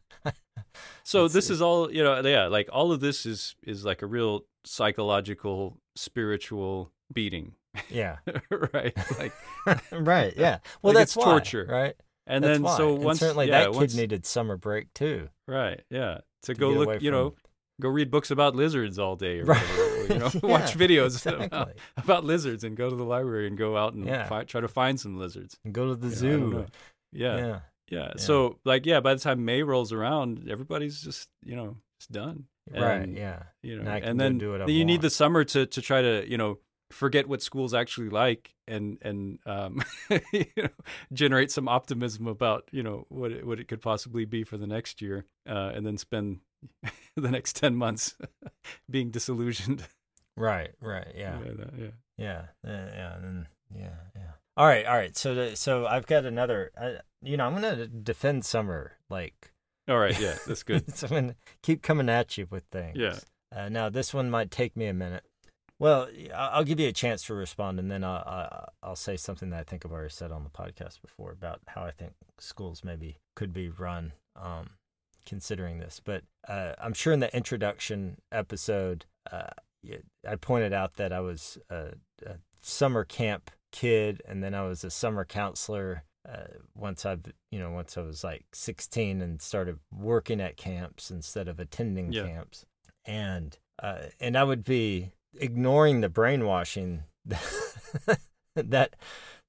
so this is all you know yeah like all of this is is like a real psychological spiritual beating yeah. *laughs* right like *laughs* right. Yeah. *laughs* Well, Like, that's why, torture. right? and That's then why. so And certainly yeah, that kid once- needed summer break too. right yeah to, to go look you know go read books about lizards all day or Right. whatever, you know Yeah, watch videos about, exactly. about lizards and go to the library and go out and Yeah. fi- try to find some lizards And go to the You know, I don't zoo. know. yeah. yeah. Yeah. So like yeah, by the time May rolls around, everybody's just you know it's done. right. Yeah. You know, can and then do what I you need the summer to to try to you know forget what school's actually like and and um, *laughs* you know, generate some optimism about you know what it, what it could possibly be for the next year, uh, and then spend *laughs* the next ten months *laughs* being disillusioned. Right. Right. Yeah. Yeah, that- yeah. Yeah, uh, yeah, and then, yeah, yeah. All right, all right. So, the, so I've got another. Uh, you know, I'm gonna defend summer. Like, All right. Yeah, that's good. *laughs* so I'm gonna keep coming at you with things. Yeah. Uh, now, this one might take me a minute. Well, I'll give you a chance to respond, and then I'll, I'll say something that I think I've already said on the podcast before about how I think schools maybe could be run, um, considering this. But uh, I'm sure in the introduction episode, uh, I pointed out that I was a, a summer camp kid, and then I was a summer counselor. Uh, once I've, you know, once I was like 16 and started working at camps instead of attending Yeah. camps, and uh, and I would be ignoring the brainwashing *laughs* that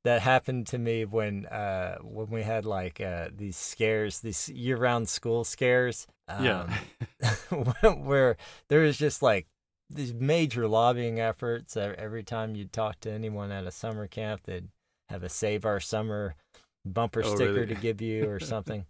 that happened to me when uh, when we had like uh, these scares, these year-round school scares. Yeah. um, *laughs* *laughs* where there was just like these major lobbying efforts. Every time you'd talk to anyone at a summer camp, they'd have a "Save Our Summer" bumper Oh, sticker really? to give you or *laughs* something.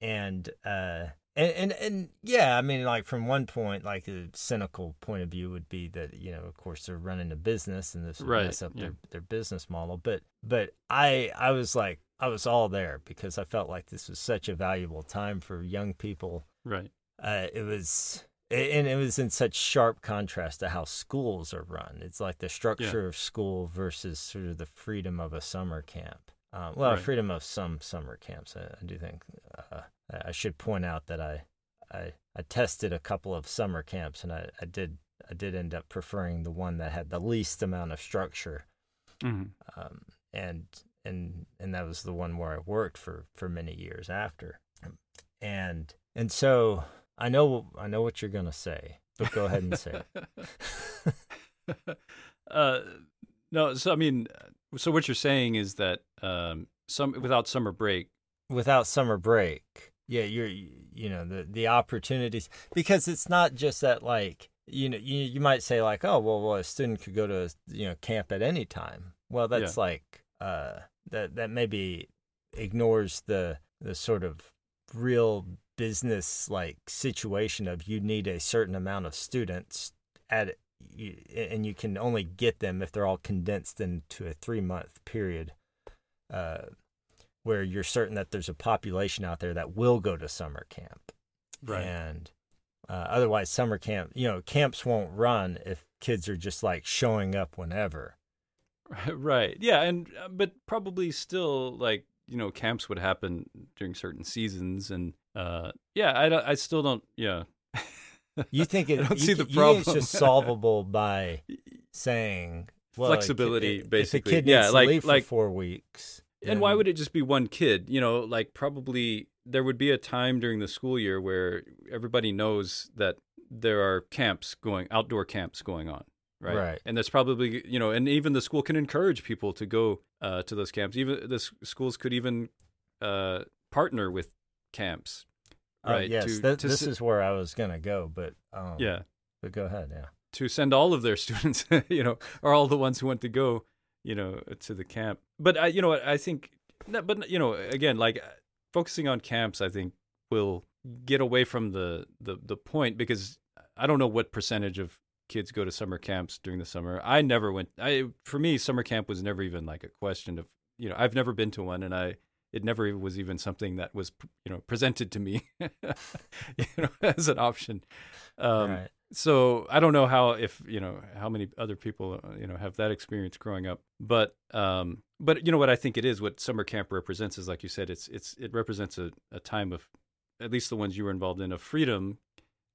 and uh, and, and and yeah, I mean, like from one point, like a cynical point of view would be that you know, of course, they're running a business and this would Right, mess up yeah. their their business model. But but I I was like I was all there because I felt like this was such a valuable time for young people right. uh, it was and it was in such sharp contrast to how schools are run. It's like the structure of school versus sort of the freedom of a summer camp. Uh, well, Right. freedom of some summer camps. I, I do think uh, I should point out that I, I I tested a couple of summer camps and I, I did I did end up preferring the one that had the least amount of structure hmm um, and and and that was the one where I worked for for many years after, and and so I know I know what you're gonna say, but go ahead and say it. *laughs* uh, no, so I mean, so what you're saying is that um, some without summer break, Without summer break, yeah, you're you know the the opportunities because it's not just that like you know you you might say like oh well well a student could go to you know camp at any time. Well, that's like uh that that maybe ignores the the sort of real business like situation of you need a certain amount of students at and you can only get them if they're all condensed into a three month period uh, where you're certain that there's a population out there that will go to summer camp right? and uh, otherwise summer camp you know camps won't run if kids are just like showing up whenever *laughs* right. Yeah, and uh, but probably still like you know camps would happen during certain seasons, and uh, yeah, I don't- I still don't. Yeah, *laughs* you think it I don't you, see the think it's problem. just *laughs* solvable by saying well, Flexibility, if basically. a kid Yeah, to like- leave like- for four weeks And why would it just be one kid? You know, like probably there would be a time during the school year where everybody knows that there are camps going, outdoor camps going on, right? Right. And there's probably, you know, and even the school can encourage people to go uh, to those camps. Even the schools could even uh, partner with camps, Uh, right? yes, to, th- to this s- is where I was gonna go, but um, yeah, But go ahead, yeah. to send all of their *laughs* students, you know, or all the ones who want to go, you know, to the camp. But I, you know what, I think, but you know, again, like uh, focusing on camps, I think will get away from the the the point because I don't know what percentage of kids go to summer camps during the summer. I never went. I for me, summer camp was never even like a question of you know I've never been to one, and I it never was even something that was you know presented to me, *laughs* you know, *laughs* as an option. Um, right. so I don't know how if you know how many other people uh, you know have that experience growing up, but um, but you know what I think it is what summer camp represents is like you said it's it's it represents a, a time of at least the ones you were involved in of freedom,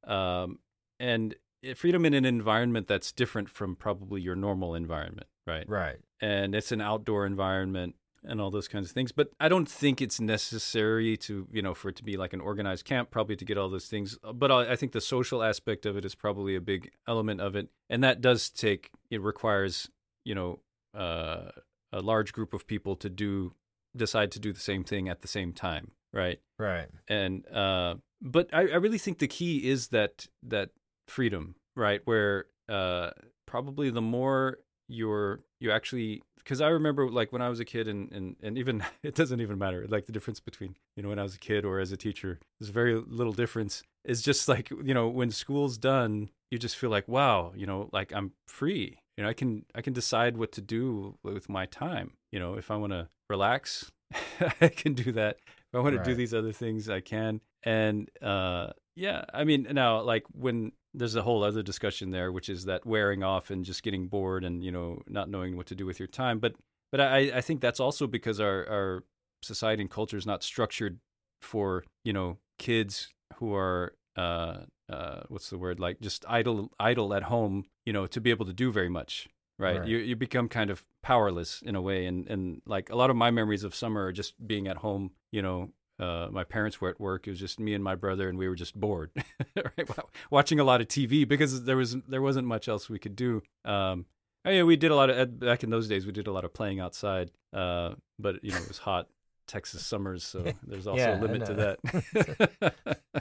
um, and freedom in an environment that's different from probably your normal environment, right? Right. and it's an outdoor environment and all those kinds of things. But I don't think it's necessary to, you know, for it to be like an organized camp, probably to get all those things. But I I think the social aspect of it is probably a big element of it. And that does take, it requires, you know, uh, a large group of people to do, decide to do the same thing at the same time. right? Right. And uh, but I, I really think the key is that that freedom, right? Where uh, probably the more you're you actually because I remember like when I was a kid and, and and even *laughs* it doesn't even matter like the difference between you know when I was a kid or as a teacher there's very little difference. It's just like you know when school's done you just feel like wow you know like I'm free. You know I can I can decide what to do with my time. You know if I want to relax *laughs* I can do that. If I want right. to do these other things I can. And uh yeah I mean now like when there's a whole other discussion there, which is that wearing off and just getting bored and you know not knowing what to do with your time. But but I, I think that's also because our our society and culture is not structured for you know kids who are uh, uh, what's the word like just idle idle at home you know to be able to do very much right, right. you you become kind of powerless in a way and and like a lot of my memories of summer are just being at home you know uh, my parents were at work. It was just me and my brother, and we were just bored, *laughs* right? watching a lot of TV because there was there wasn't much else we could do. Um, oh yeah, we did a lot of back in those days. We did a lot of playing outside, uh, but you know it was hot Texas summers, so *laughs* there's also yeah, a limit to that.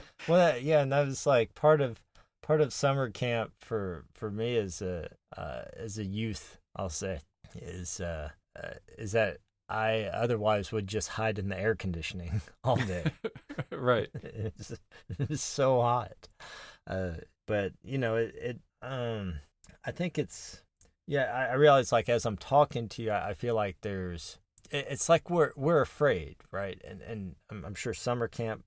*laughs* well, yeah, and that was like part of part of summer camp for for me as a uh, as a youth. I'll say is uh, uh, is that I otherwise would just hide in the air conditioning *laughs* all day. *laughs* right. *laughs* It's, it's, so hot. Uh, but you know, it, it, um, I think it's, yeah, I, I realize like as I'm talking to you, I, I feel like there's, it, it's like we're, we're afraid, right? And, and I'm, I'm sure summer camp,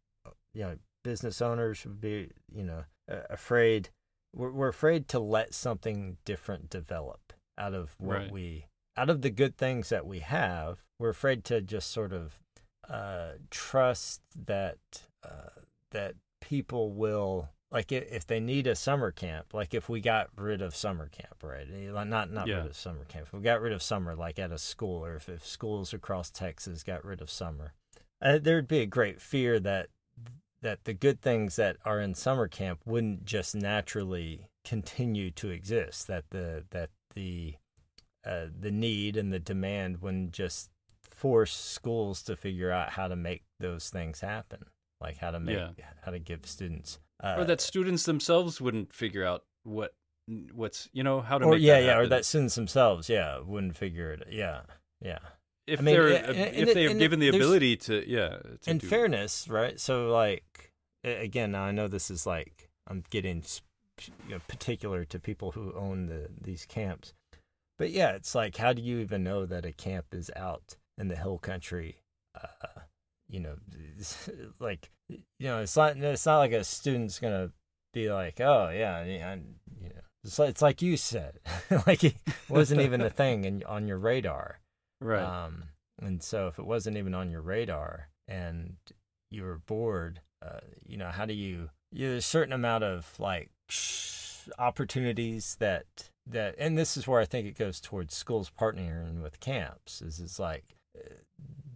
you know, business owners would be, you know, uh, afraid. We're, we're afraid to let something different develop out of what right. we out of the good things that we have, we're afraid to just sort of uh, trust that uh, that people will like if they need a summer camp, like if we got rid of summer camp, right? Not not yeah. rid of summer camp. If we got rid of summer, like at a school, or if, if schools across Texas got rid of summer, uh, there'd be a great fear that that the good things that are in summer camp wouldn't just naturally continue to exist. That the that the uh, the need and the demand wouldn't just force schools to figure out how to make those things happen, like how to make yeah. how to give students, uh, or that students themselves wouldn't figure out what what's you know how to or yeah yeah happen. or that students themselves yeah wouldn't figure it yeah yeah if I mean, they're if they're given the ability to yeah to in fairness it. right so like again now i know this is like i'm getting you know, particular to people who own the these camps but yeah, it's like, how do you even know that a camp is out in the hill country? Uh, you know, *laughs* like you know, it's not it's not like a student's gonna be like, oh yeah, yeah you know, it's like, it's like you said, *laughs* like it wasn't even a *laughs* thing in, on your radar, right? Um, and so if it wasn't even on your radar and you were bored, uh, you know, how do you? You know, there's a certain amount of like opportunities that that and this is where I think it goes towards schools partnering with camps is it's like uh,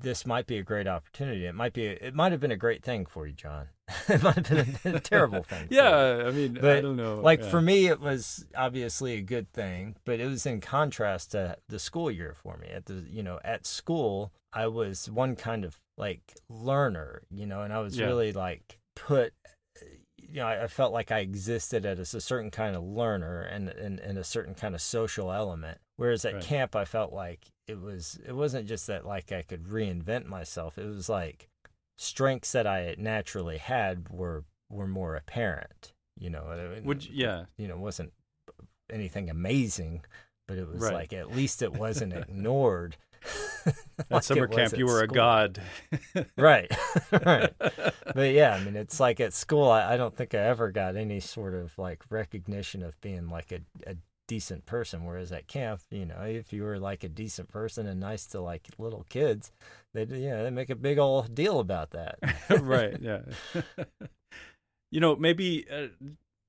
this might be a great opportunity. It might be it might have been a great thing for you, Jon. *laughs* it might have been a, *laughs* terrible thing. yeah, I mean, but I don't know. Like yeah. for me it was obviously a good thing, but it was in contrast to the school year for me. At the you know, at school, I was one kind of like learner, you know, and I was yeah. really like put you know, I, felt like I existed as a certain kind of learner and, and, and a certain kind of social element. Whereas at right. camp, I felt like it was it wasn't just that like I could reinvent myself. It was like strengths that I naturally had were were more apparent. You know, which yeah, you know, wasn't anything amazing, but it was right. like at least it wasn't *laughs* ignored *laughs* At like summer camp, you were school. a god. *laughs* right, *laughs* right. But yeah, I mean, it's like at school, I, I, don't think I ever got any sort of like recognition of being like a, a decent person. Whereas at camp, you know, if you were like a decent person and nice to like little kids, they you know they make a big old deal about that. right. Yeah. you know, maybe uh,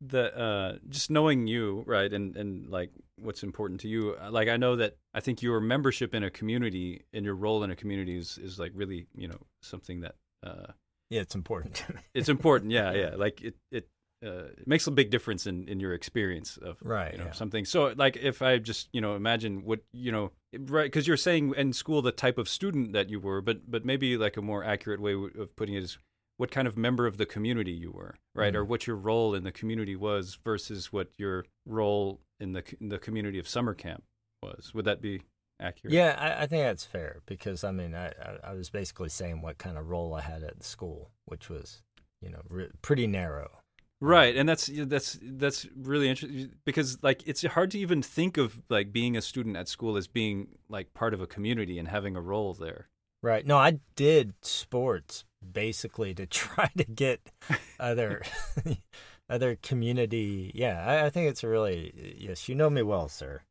the uh, just knowing you, right, and and like what's important to you. Uh, like I know that I think your membership in a community and your role in a community is is like really you know something that. Uh, yeah, it's important. it's important. *laughs* Yeah, yeah. Like it it uh, it makes a big difference in, in your experience of right you know yeah. something so like if i just you know imagine what you know right because you're saying in school the type of student that you were, but but maybe like a more accurate way of putting it is what kind of member of the community you were, right, mm-hmm. or what your role in the community was versus what your role in the in the community of summer camp was. Would that be accurate? Yeah, I, I think that's fair because I mean I, I, I was basically saying what kind of role I had at the school, which was you know re- pretty narrow. Right, and that's that's that's really interesting because like it's hard to even think of like being a student at school as being like part of a community and having a role there. Right. No, I did sports basically to *laughs* try to get other *laughs* other community. Yeah, I, I, think it's a really yes. You know me well, sir.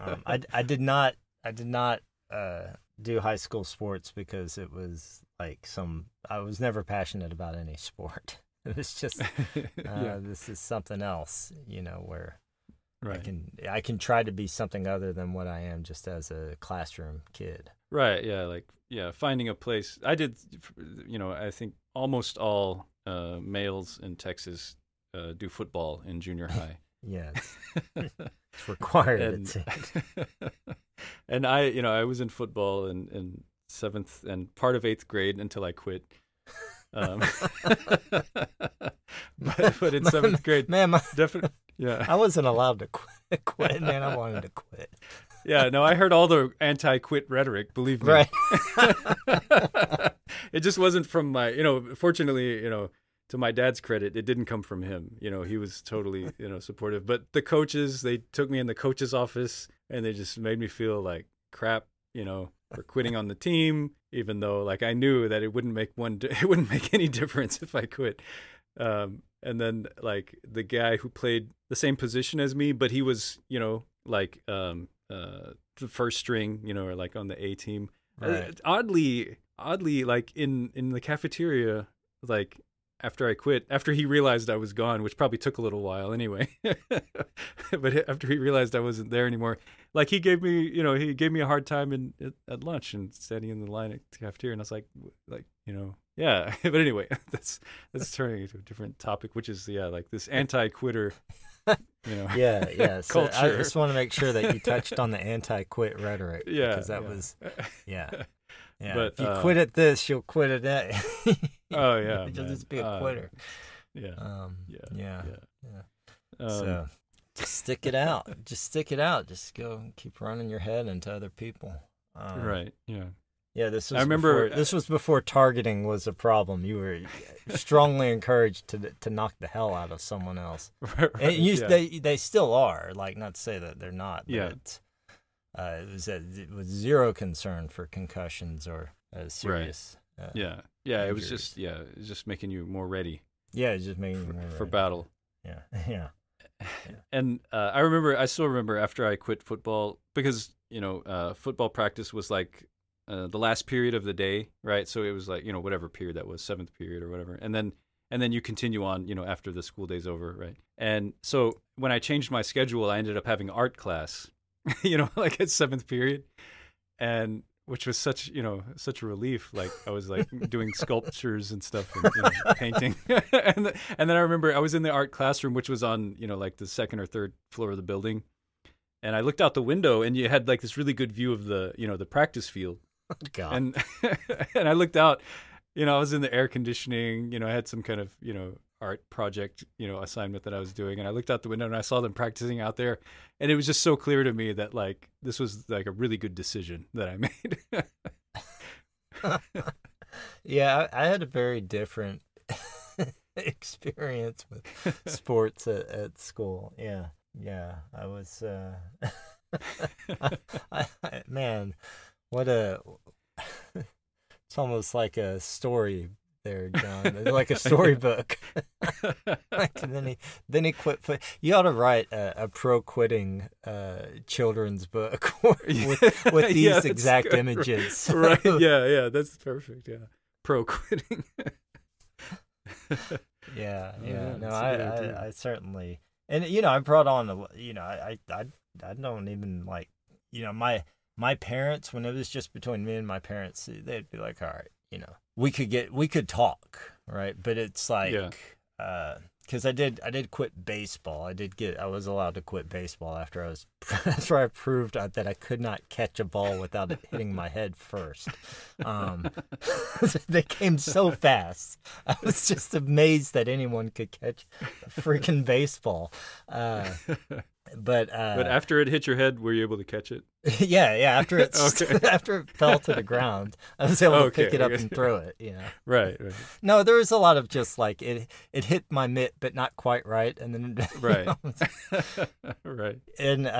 Um, I I did not I did not uh, do high school sports because it was like some. I was never passionate about any sport. *laughs* It was just *laughs* uh, yeah. this is something else, you know, where right. I can I can try to be something other than what I am just as a classroom kid. Right. Yeah. Like yeah, finding a place. I did. You know, I think almost all uh, males in Texas uh, do football in junior *laughs* high. yes, *laughs* it's, required. and, *laughs* and I, you know, I was in football in, in seventh and part of eighth grade until I quit. Um, but, but in seventh grade, man, my, definitely, yeah, I wasn't allowed to quit. quit, man. I wanted to quit. Yeah, no, I heard all the anti-quit rhetoric. Believe me, right? *laughs* it just wasn't from my, you know. Fortunately, you know, to my dad's credit, it didn't come from him. You know, he was totally, you know, supportive. But the coaches, they took me in the coach's office and they just made me feel like crap, you know, for quitting on the team, even though like I knew that it wouldn't make one, *laughs* it wouldn't make any difference if I quit. Um, and then like the guy who played the same position as me, but he was, you know, like um, uh, the first string, you know, or like on the A team. Uh, right. Uh, oddly, oddly, like in in the cafeteria, like after I quit, after he realized I was gone, which probably took a little while anyway. *laughs* but after he realized I wasn't there anymore, like he gave me, you know, he gave me a hard time in at, at lunch and standing in the line at the cafeteria, and I was like, like, you know, yeah. *laughs* but anyway, *laughs* that's that's turning into a different topic, which is yeah, like this anti-quitter. *laughs* You know, yeah, yeah. So culture. I just want to make sure that you *laughs* touched on the anti-quit rhetoric. Yeah, because that yeah. was, *laughs* yeah. Yeah, but if you uh, quit at this, you'll quit at that. oh yeah, you'll just be a uh, quitter. yeah, um, yeah, yeah, yeah. yeah. Um, so just stick it out. just stick it out. Just go keep running your head into other people. Um, right. Yeah. Yeah, this was. I remember before, this was before targeting was a problem. You were strongly encouraged to to knock the hell out of someone else. *laughs* right, and you, yeah. they they still are. Like not to say that they're not. Yeah. It, uh, it was a, it was zero concern for concussions or uh, serious. Uh, yeah, yeah. It was just yeah, it was just making you more ready Yeah, just making for, for battle. *laughs* Yeah, yeah. And uh, I remember, I still remember after I quit football because you know uh, football practice was like uh, the last period of the day, right? So it was like you know whatever period that was, seventh period or whatever, and then and then you continue on, you know, after the school day's over, right? And so when I changed my schedule, I ended up having art class, *laughs* you know, *laughs* like at seventh period, and which was such you know such a relief. Like I was like *laughs* doing sculptures and stuff, and you know, painting, and th- and then I remember I was in the art classroom, which was on you know like the second or third floor of the building, and I looked out the window, and you had like this really good view of the you know the practice field, *laughs* God. and *laughs* and I looked out, you know, I was in the air conditioning, you know, I had some kind of you know art project, you know, assignment that I was doing, and I looked out the window and I saw them practicing out there, and it was just so clear to me that like this was like a really good decision that I *laughs* made. yeah, I, I had a very different experience with sports at, at school. Yeah, yeah, I was. Uh, I, I, man, what a! *laughs* It's almost like a story there, Jon. like a *laughs* storybook. *laughs* like, then he then he quit. You ought to write a, a pro quitting uh, children's book with, with these Yeah, exact good. images. right? Yeah, yeah, that's perfect. Yeah, pro quitting. Yeah, Oh, yeah. no, I. I, I certainly, and you know, I brought on, a, you know, I, I, I don't even like, you know, my my parents when it was just between me and my parents, they'd be like, all right, you know, we could get, we could talk, right? But it's like, Yeah. uh, because I did, I did quit baseball. I did get, I was allowed to quit baseball after I was *laughs* that's where I proved uh, that I could not catch a ball without it hitting my head first. Um, *laughs* they came so fast. I was just amazed that anyone could catch a freaking baseball. Uh, but uh, but after it hit your head, were you able to catch it? *laughs* yeah, yeah. After it okay. after it fell to the ground, I was able okay, to pick it up and throw it. Yeah. Right, right. No, there was a lot of just like it. It hit my mitt, but not quite right, and then right, right. And uh,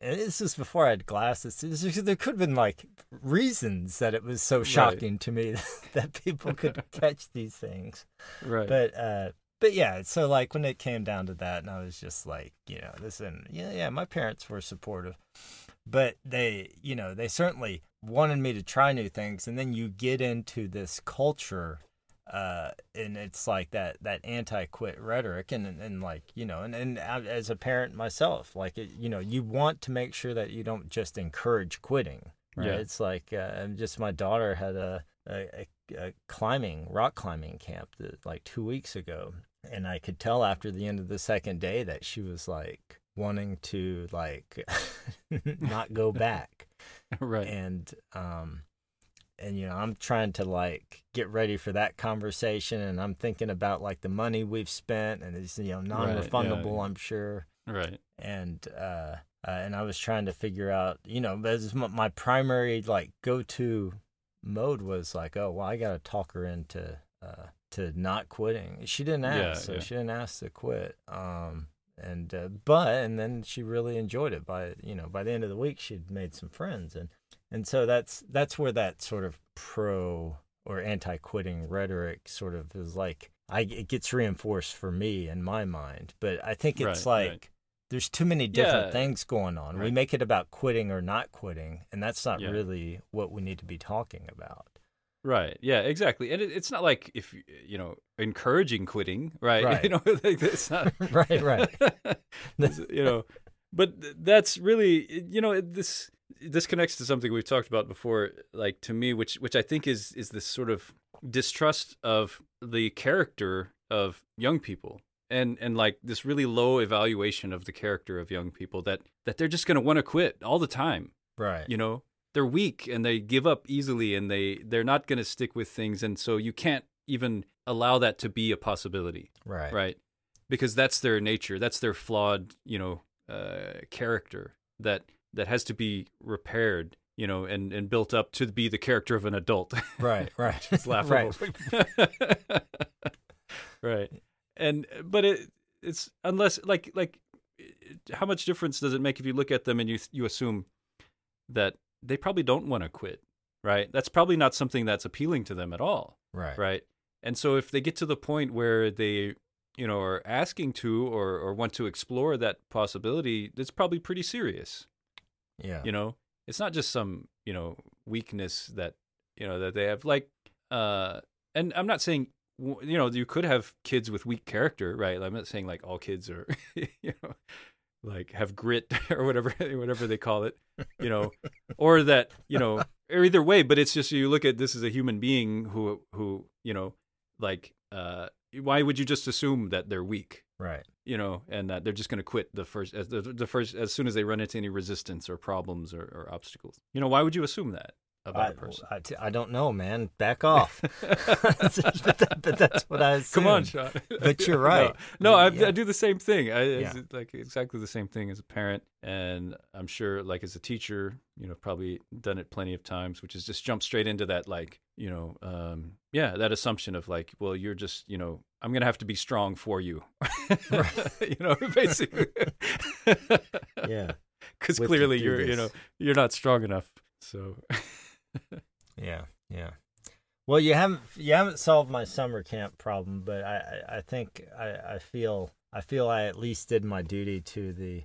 this is before I had glasses. There could have been like reasons that it was so shocking right. to me *laughs* that people could *laughs* catch these things. Right. But uh, but yeah, so like when it came down to that, and I was just like, you know, listen, yeah, yeah, my parents were supportive, but they, you know, they certainly wanted me to try new things, and then you get into this culture, uh, and it's like that that anti-quit rhetoric, and and like you know, and and as a parent myself, like it, you know, you want to make sure that you don't just encourage quitting. Right? Yeah. It's like uh, just my daughter had a a, a, climbing rock climbing camp that, like two weeks ago and I could tell after the end of the second day that she was like wanting to like *laughs* not go back. *laughs* right. And um and you know, I'm trying to like get ready for that conversation and I'm thinking about like the money we've spent and it's you know non-refundable, right, yeah. I'm sure. Right. And uh, uh and I was trying to figure out, you know, as my primary like go-to mode was like, oh, well, I got to talk her into uh to not quitting. She didn't ask, yeah, so yeah. she didn't ask to quit. Um, and uh, but and then she really enjoyed it. By you know, by the end of the week, she'd made some friends, and and so that's that's where that sort of pro or anti-quitting rhetoric sort of is like I it gets reinforced for me in my mind. But I think it's right, like. Right. There's too many different yeah, things going on. Right. We make it about quitting or not quitting, and that's not really what we need to be talking about. Right. Yeah. Exactly. And it, it's not like if you know encouraging quitting, right? *laughs* right. You know, *laughs* like it's not *laughs* right. Right. you know, but that's really you know this this connects to something we've talked about before, like to me, which which I think is is this sort of distrust of the character of young people and and like this really low evaluation of the character of young people that that they're just going to want to quit all the time. Right. You know they're weak and they give up easily and they they're not going to stick with things. And so you can't even allow that to be a possibility. Right. Right? Because that's their nature. That's their flawed you know uh, character that that has to be repaired you know and and built up to be the character of an adult *laughs* right right it's laughable *laughs* right. *laughs* right and but it it's unless like like how much difference does it make if you look at them and you you assume that they probably don't want to quit, right? That's probably not something that's appealing to them at all. Right. Right. And so if they get to the point where they, you know, are asking to or, or want to explore that possibility, it's probably pretty serious. Yeah. You know, it's not just some, you know, weakness that, you know, that they have like, uh, and I'm not saying, you know, you could have kids with weak character, right? I'm not saying like all kids are, *laughs* you know, like have grit *laughs* or whatever whatever they call it you know or that you know or either way but it's just you look at this as a human being who who you know like uh why would you just assume that they're weak right you know and that they're just going to quit the first as the, the first as soon as they run into any resistance or problems or, or obstacles you know why would you assume that about I, a person? I, I don't know, man. Back off. *laughs* but, that, but, that's what I assume. Come on, Shaun. but you're *laughs* right. No, no I, yeah. I, do the same thing. I yeah. like exactly the same thing as a parent, and I'm sure, like as a teacher, you know, probably done it plenty of times, which is just jump straight into that, like you know, um, yeah, that assumption of like, well, you're just, you know, I'm gonna have to be strong for you, *laughs* you know, *laughs* basically. yeah. Because clearly you're, this. you know, you're not strong enough. So *laughs* yeah, yeah. Well, you haven't you haven't solved my summer camp problem, but I I, think I, I feel I feel I at least did my duty to the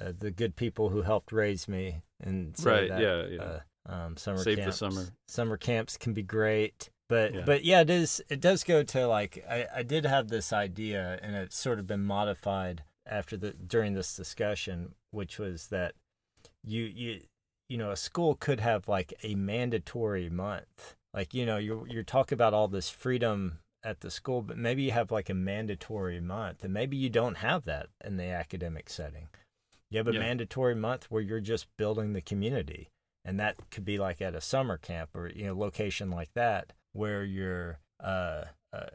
uh, the good people who helped raise me and right that, yeah yeah uh, um, summer save camps, the summer summer camps can be great but yeah. but yeah it is it does go to like I, I did have this idea and it's sort of been modified after the during this discussion which was that you you you know, a school could have like a mandatory month. Like, you know, you're you're talking about all this freedom at the school, but maybe you have like a mandatory month, and maybe you don't have that in the academic setting. You have a Yeah. mandatory month where you're just building the community, and that could be like at a summer camp or you know location like that where you're uh, uh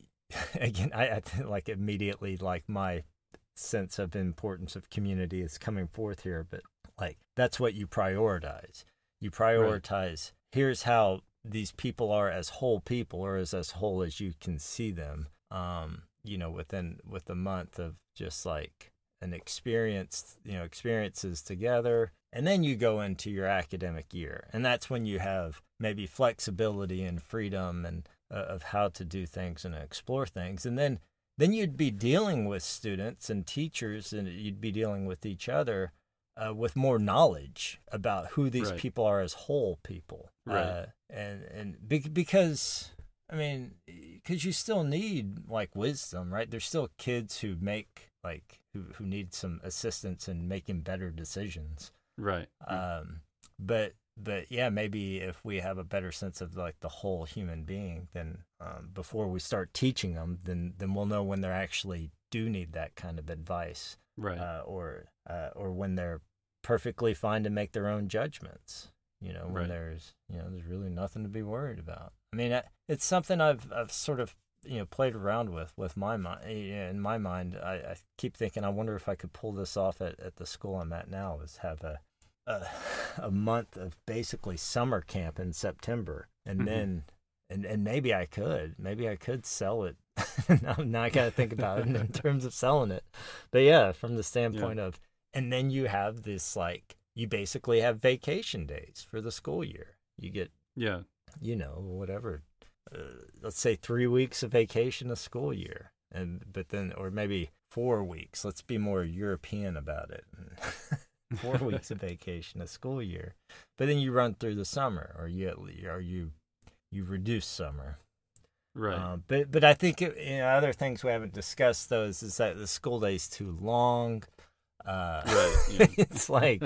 *laughs* again I, I like immediately like my sense of importance of community is coming forth here, but like that's what you prioritize. You prioritize here's how these people are as whole people or as as whole as you can see them. Um, you know, within with a month of just like an experience, you know, experiences together. And then you go into your academic year. And that's when you have maybe flexibility and freedom and uh, of how to do things and explore things. And then then you'd be dealing with students and teachers and you'd be dealing with each other uh, with more knowledge about who these Right. people are as whole people. Right. Uh, and and be- because I mean, because you still need like wisdom, right? There's still kids who make like who who need some assistance in making better decisions. Right. Um, but but yeah, maybe if we have a better sense of like the whole human being, then um, before we start teaching them, then then we'll know when they actually do need that kind of advice, right. uh, or uh, or when they're perfectly fine to make their own judgments. You know, when Right. there's you know there's really nothing to be worried about. I mean, it's something I've I've sort of you know played around with with my mind. In my mind, I, I keep thinking, I wonder if I could pull this off at, at the school I'm at now. Is have a a, a month of basically summer camp in September, and Mhm. then and and maybe I could, maybe I could sell it. *laughs* now, now I got to think about it in terms of selling it. But yeah, from the standpoint of, and then you have this like you basically have vacation days for the school year. You get yeah. you know whatever, uh, let's say three weeks of vacation a school year, and but then or maybe four weeks. Let's be more European about it. *laughs* four *laughs* weeks of vacation a school year, but then you run through the summer, or you or you you reduce summer. Right. Um, but but I think it, you know, other things we haven't discussed though is, is that the school day is too long. Uh, Right, *laughs* yeah. it's like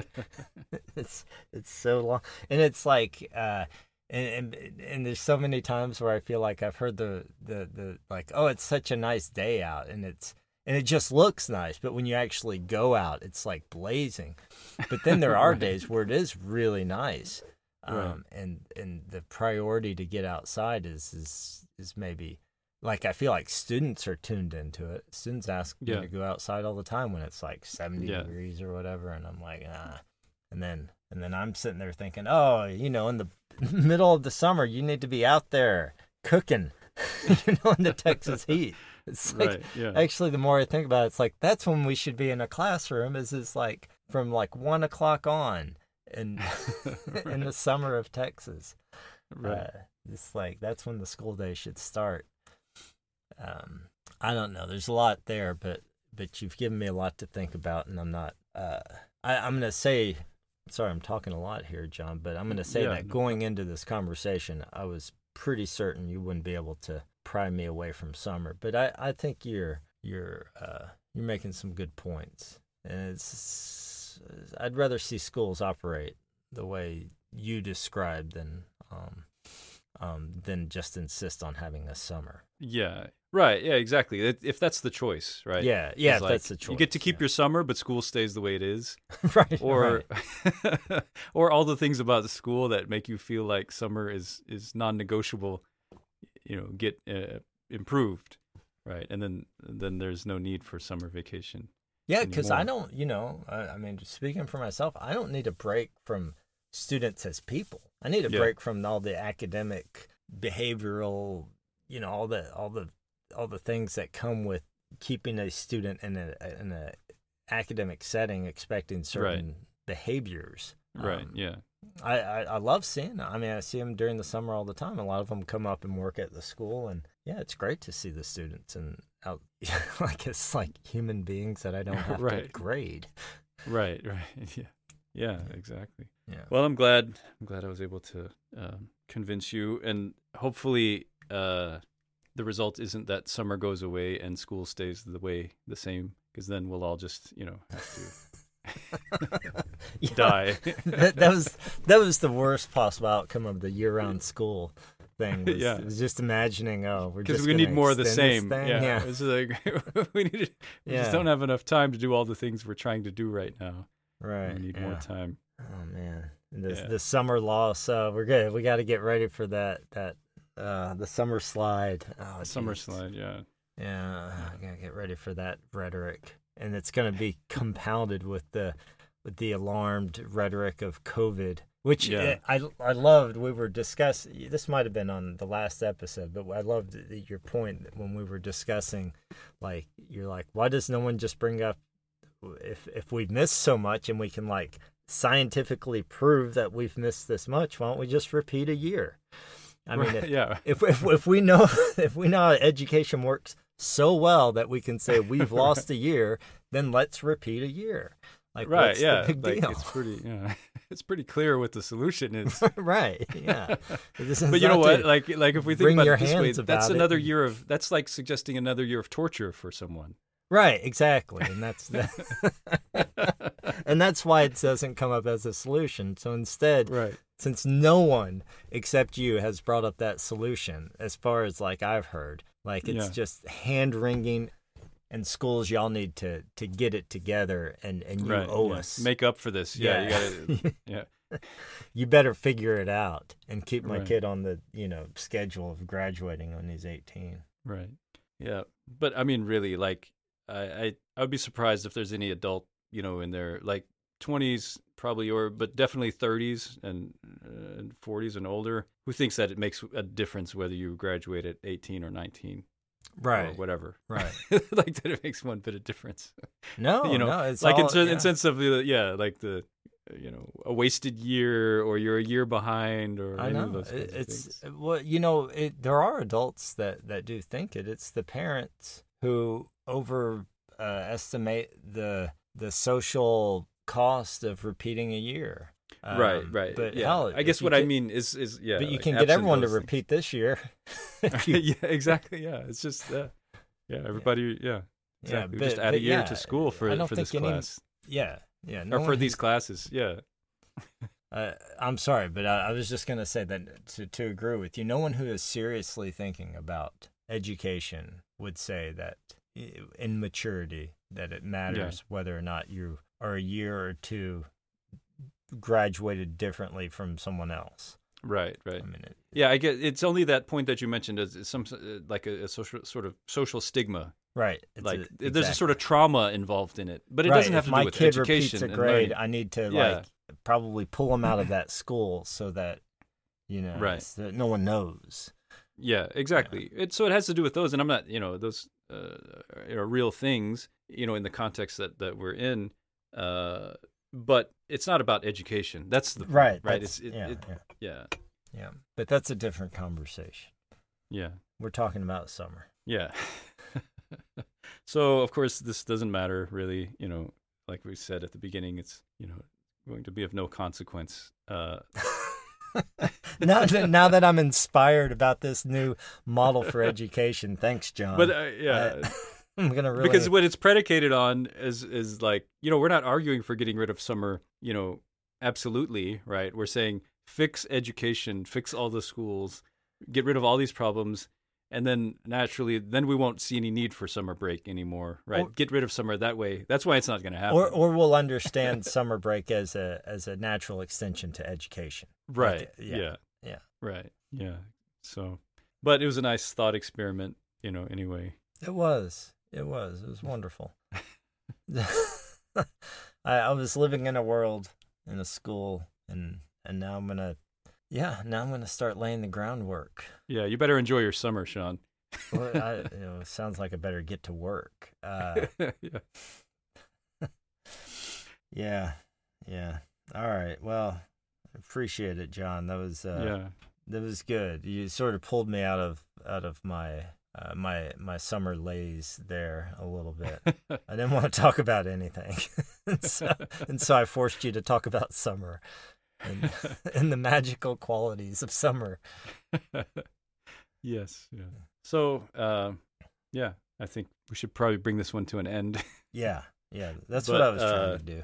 it's it's so long, and it's like uh, and, and and there's so many times where I feel like I've heard the the the like oh it's such a nice day out, and it's and it just looks nice, but when you actually go out, it's like blazing. But then there *laughs* are Right. days where it is really nice, um, Right. and and the priority to get outside is is is maybe like I feel like students are tuned into it. Students ask me to go outside all the time when it's like seventy Yeah. degrees or whatever, and I'm like ah, and then and then I'm sitting there thinking, oh, you know, in the *laughs* middle of the summer, you need to be out there cooking, *laughs* you know, in the Texas heat. It's like right. Yeah. actually the more I think about it, it's like that's when we should be in a classroom. Is is like from like one o'clock on in *laughs* in the summer of Texas. right. Uh, it's like that's when the school day should start. Um, I don't know. There's a lot there, but but you've given me a lot to think about, and I'm not. Uh, I, I'm gonna say, sorry, I'm talking a lot here, Jon, but I'm gonna say Yeah, that going into this conversation, I was pretty certain you wouldn't be able to pry me away from summer. But I, I think you're you're uh, you're making some good points, and it's I'd rather see schools operate the way you described than um, um, than just insist on having a summer. Yeah. Right. Yeah. Exactly. If- that's the choice, right? Yeah, yeah, like, that's the choice. You get to keep yeah. your summer, but school stays the way it is, *laughs* right, *laughs* or right. *laughs* or all the things about the school that make you feel like summer is is non-negotiable. You know, get uh, improved, right? And then then there's no need for summer vacation. yeah, because I don't, you know, I, I mean, speaking for myself, I don't need a break from students as people. I need a Yeah. break from all the academic, behavioral, you know, all the all the all the things that come with keeping a student in a in a academic setting, expecting certain behaviors. Right. Um, Yeah. I, I, I love seeing them. I mean, I see them during the summer all the time. A lot of them come up and work at the school, and yeah, it's great to see the students and out *laughs* like it's like human beings that I don't *laughs* have to grade. Right. *laughs* Right. Yeah. Yeah. Exactly. Yeah. Well, I'm glad. I'm glad I was able to um, convince you, and hopefully, uh, the result isn't that summer goes away and school stays the way the same, because then we'll all just, you know, have to *laughs* die. *laughs* that, that was that was the worst possible outcome of the year-round school. thing. Was, Yeah. was just imagining, oh, we're because we need more of the same. thing? Yeah, yeah, It's like *laughs* we need. We Yeah. just don't have enough time to do all the things we're trying to do right now. Right. We need yeah. more time. Oh man, the Yeah. the summer loss. Uh, we're good. We got to get ready for that. That uh, the summer slide. Oh, Summer geez. slide. Yeah. Yeah, I gotta get ready for that rhetoric, and it's gonna be compounded with the with the alarmed rhetoric of COVID, which Yeah. uh, I I loved. We were discussing. This might have been on the last episode, but I loved your point when we were discussing, like you're like, why does no one just bring up if if we've missed so much and we can like scientifically prove that we've missed this much, why don't we just repeat a year? I mean, if, yeah. *laughs* if if if we know *laughs* if we know how education works so well that we can say we've *laughs* lost a year, then let's repeat a year. Like right. Yeah. like deal? it's pretty. Yeah. It's pretty clear what the solution is. right. Yeah. Is but you know what? Like, like if we think about it this way, that's another year of. That's like suggesting another year of torture for someone. Right. Exactly. And that's that. *laughs* and that's why it doesn't come up as a solution. So instead, right. since no one except you has brought up that solution, as far as like I've heard, like it's Yeah. just hand wringing. And schools, y'all need to to get it together, and and you right. owe yeah. us. Make up for this. Yeah. You gotta. *laughs* Yeah. you better figure it out and keep my Right. kid on the you know schedule of graduating when he's 18 Right. Yeah. But I mean, really, like, I, I, I would be surprised if there's any adult, you know, in their like 20s, probably, or, but definitely 30s and, uh, and 40s and older, who thinks that it makes a difference whether you graduate at 18 or 19 right or whatever. right *laughs* like that it makes one bit of difference. *laughs* no you know, no, it's like in, all, ter- yeah. in sense of the, yeah, like the, you know, a wasted year or you're a year behind or I know of those It- kinds of it's things. well you know it, there are adults that that do think it it's the parents who overestimate uh, the the social cost of repeating a year right, Um, right. but yeah. hell, I guess what I mean is, is yeah. but you like, can get everyone to those things. repeat this year you- *laughs* *laughs* yeah, exactly. Yeah, it's just uh, yeah, everybody. Yeah, exactly. yeah we just add a year yeah, to school for for this any- class yeah yeah no or for one these classes. Yeah, Uh, I'm sorry, but I, I was just going to say that to, to agree with you, no one who is seriously thinking about education would say that in maturity that it matters whether or not you are a year or two graduated differently from someone else. right, right. I mean, it, Yeah, I get. It's only that point that you mentioned as as some uh, like a, a social sort of social stigma. right. It's like a- there's a sort of trauma involved in it, but it Right, doesn't have if to my do with kid education repeats a grade. I need to Yeah. like probably pull him out of *clears throat* that school so that you know Right. so that no one knows. Yeah, exactly. It so it has to do with those, and I'm not, you know, those uh, are real things, you know, in the context that that we're in. Uh, but it's not about education. That's the Right. right. It's it, yeah, it, yeah. yeah, Yeah, but that's a different conversation. yeah, We're talking about summer. yeah. *laughs* so of course this doesn't matter really. You know, like we said at the beginning, it's you know going to be of no consequence. Uh, *laughs* now, that, now that I'm inspired about this new model for education, thanks, Jon. but uh, yeah. I- *laughs* I'm gonna really because what it's predicated on is is like you know we're not arguing for getting rid of summer you know absolutely right? We're saying fix education fix all the schools get rid of all these problems and then naturally then we won't see any need for summer break anymore right? Or- get rid of summer that way. That's why it's not going to happen. Or or we'll understand *laughs* summer break as a as a natural extension to education. right. like, yeah, yeah yeah. right yeah so but it was a nice thought experiment you know anyway It was. It was. It was wonderful. *laughs* *laughs* I, I was living in a world in a school, and and now I'm gonna, yeah, now I'm gonna start laying the groundwork. yeah you better enjoy your summer shaun *laughs* Well, I, you know, it sounds like I better get to work. Uh, yeah yeah, yeah. All right. Well, appreciate it, Jon. That was uh, yeah that was good. You sort of pulled me out of out of my uh, my my summer lays there a little bit. *laughs* I didn't want to talk about anything, *laughs* and, so, and so I forced you to talk about summer and, *laughs* and the magical qualities of summer. yes. Yeah. So, uh, yeah, I think we should probably bring this one to an end. Yeah, yeah, that's But, what I was uh, trying to do.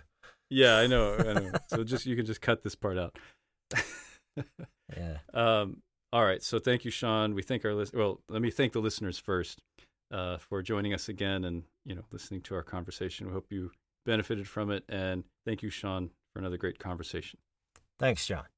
Yeah, I know. I know. So just you can just cut this part out. *laughs* Yeah, *laughs* um, All right. So thank you, Shaun. We thank our list. Well, let me thank the listeners first uh, for joining us again and you know listening to our conversation. We hope you benefited from it, and thank you, Shaun, for another great conversation. Thanks, Jon.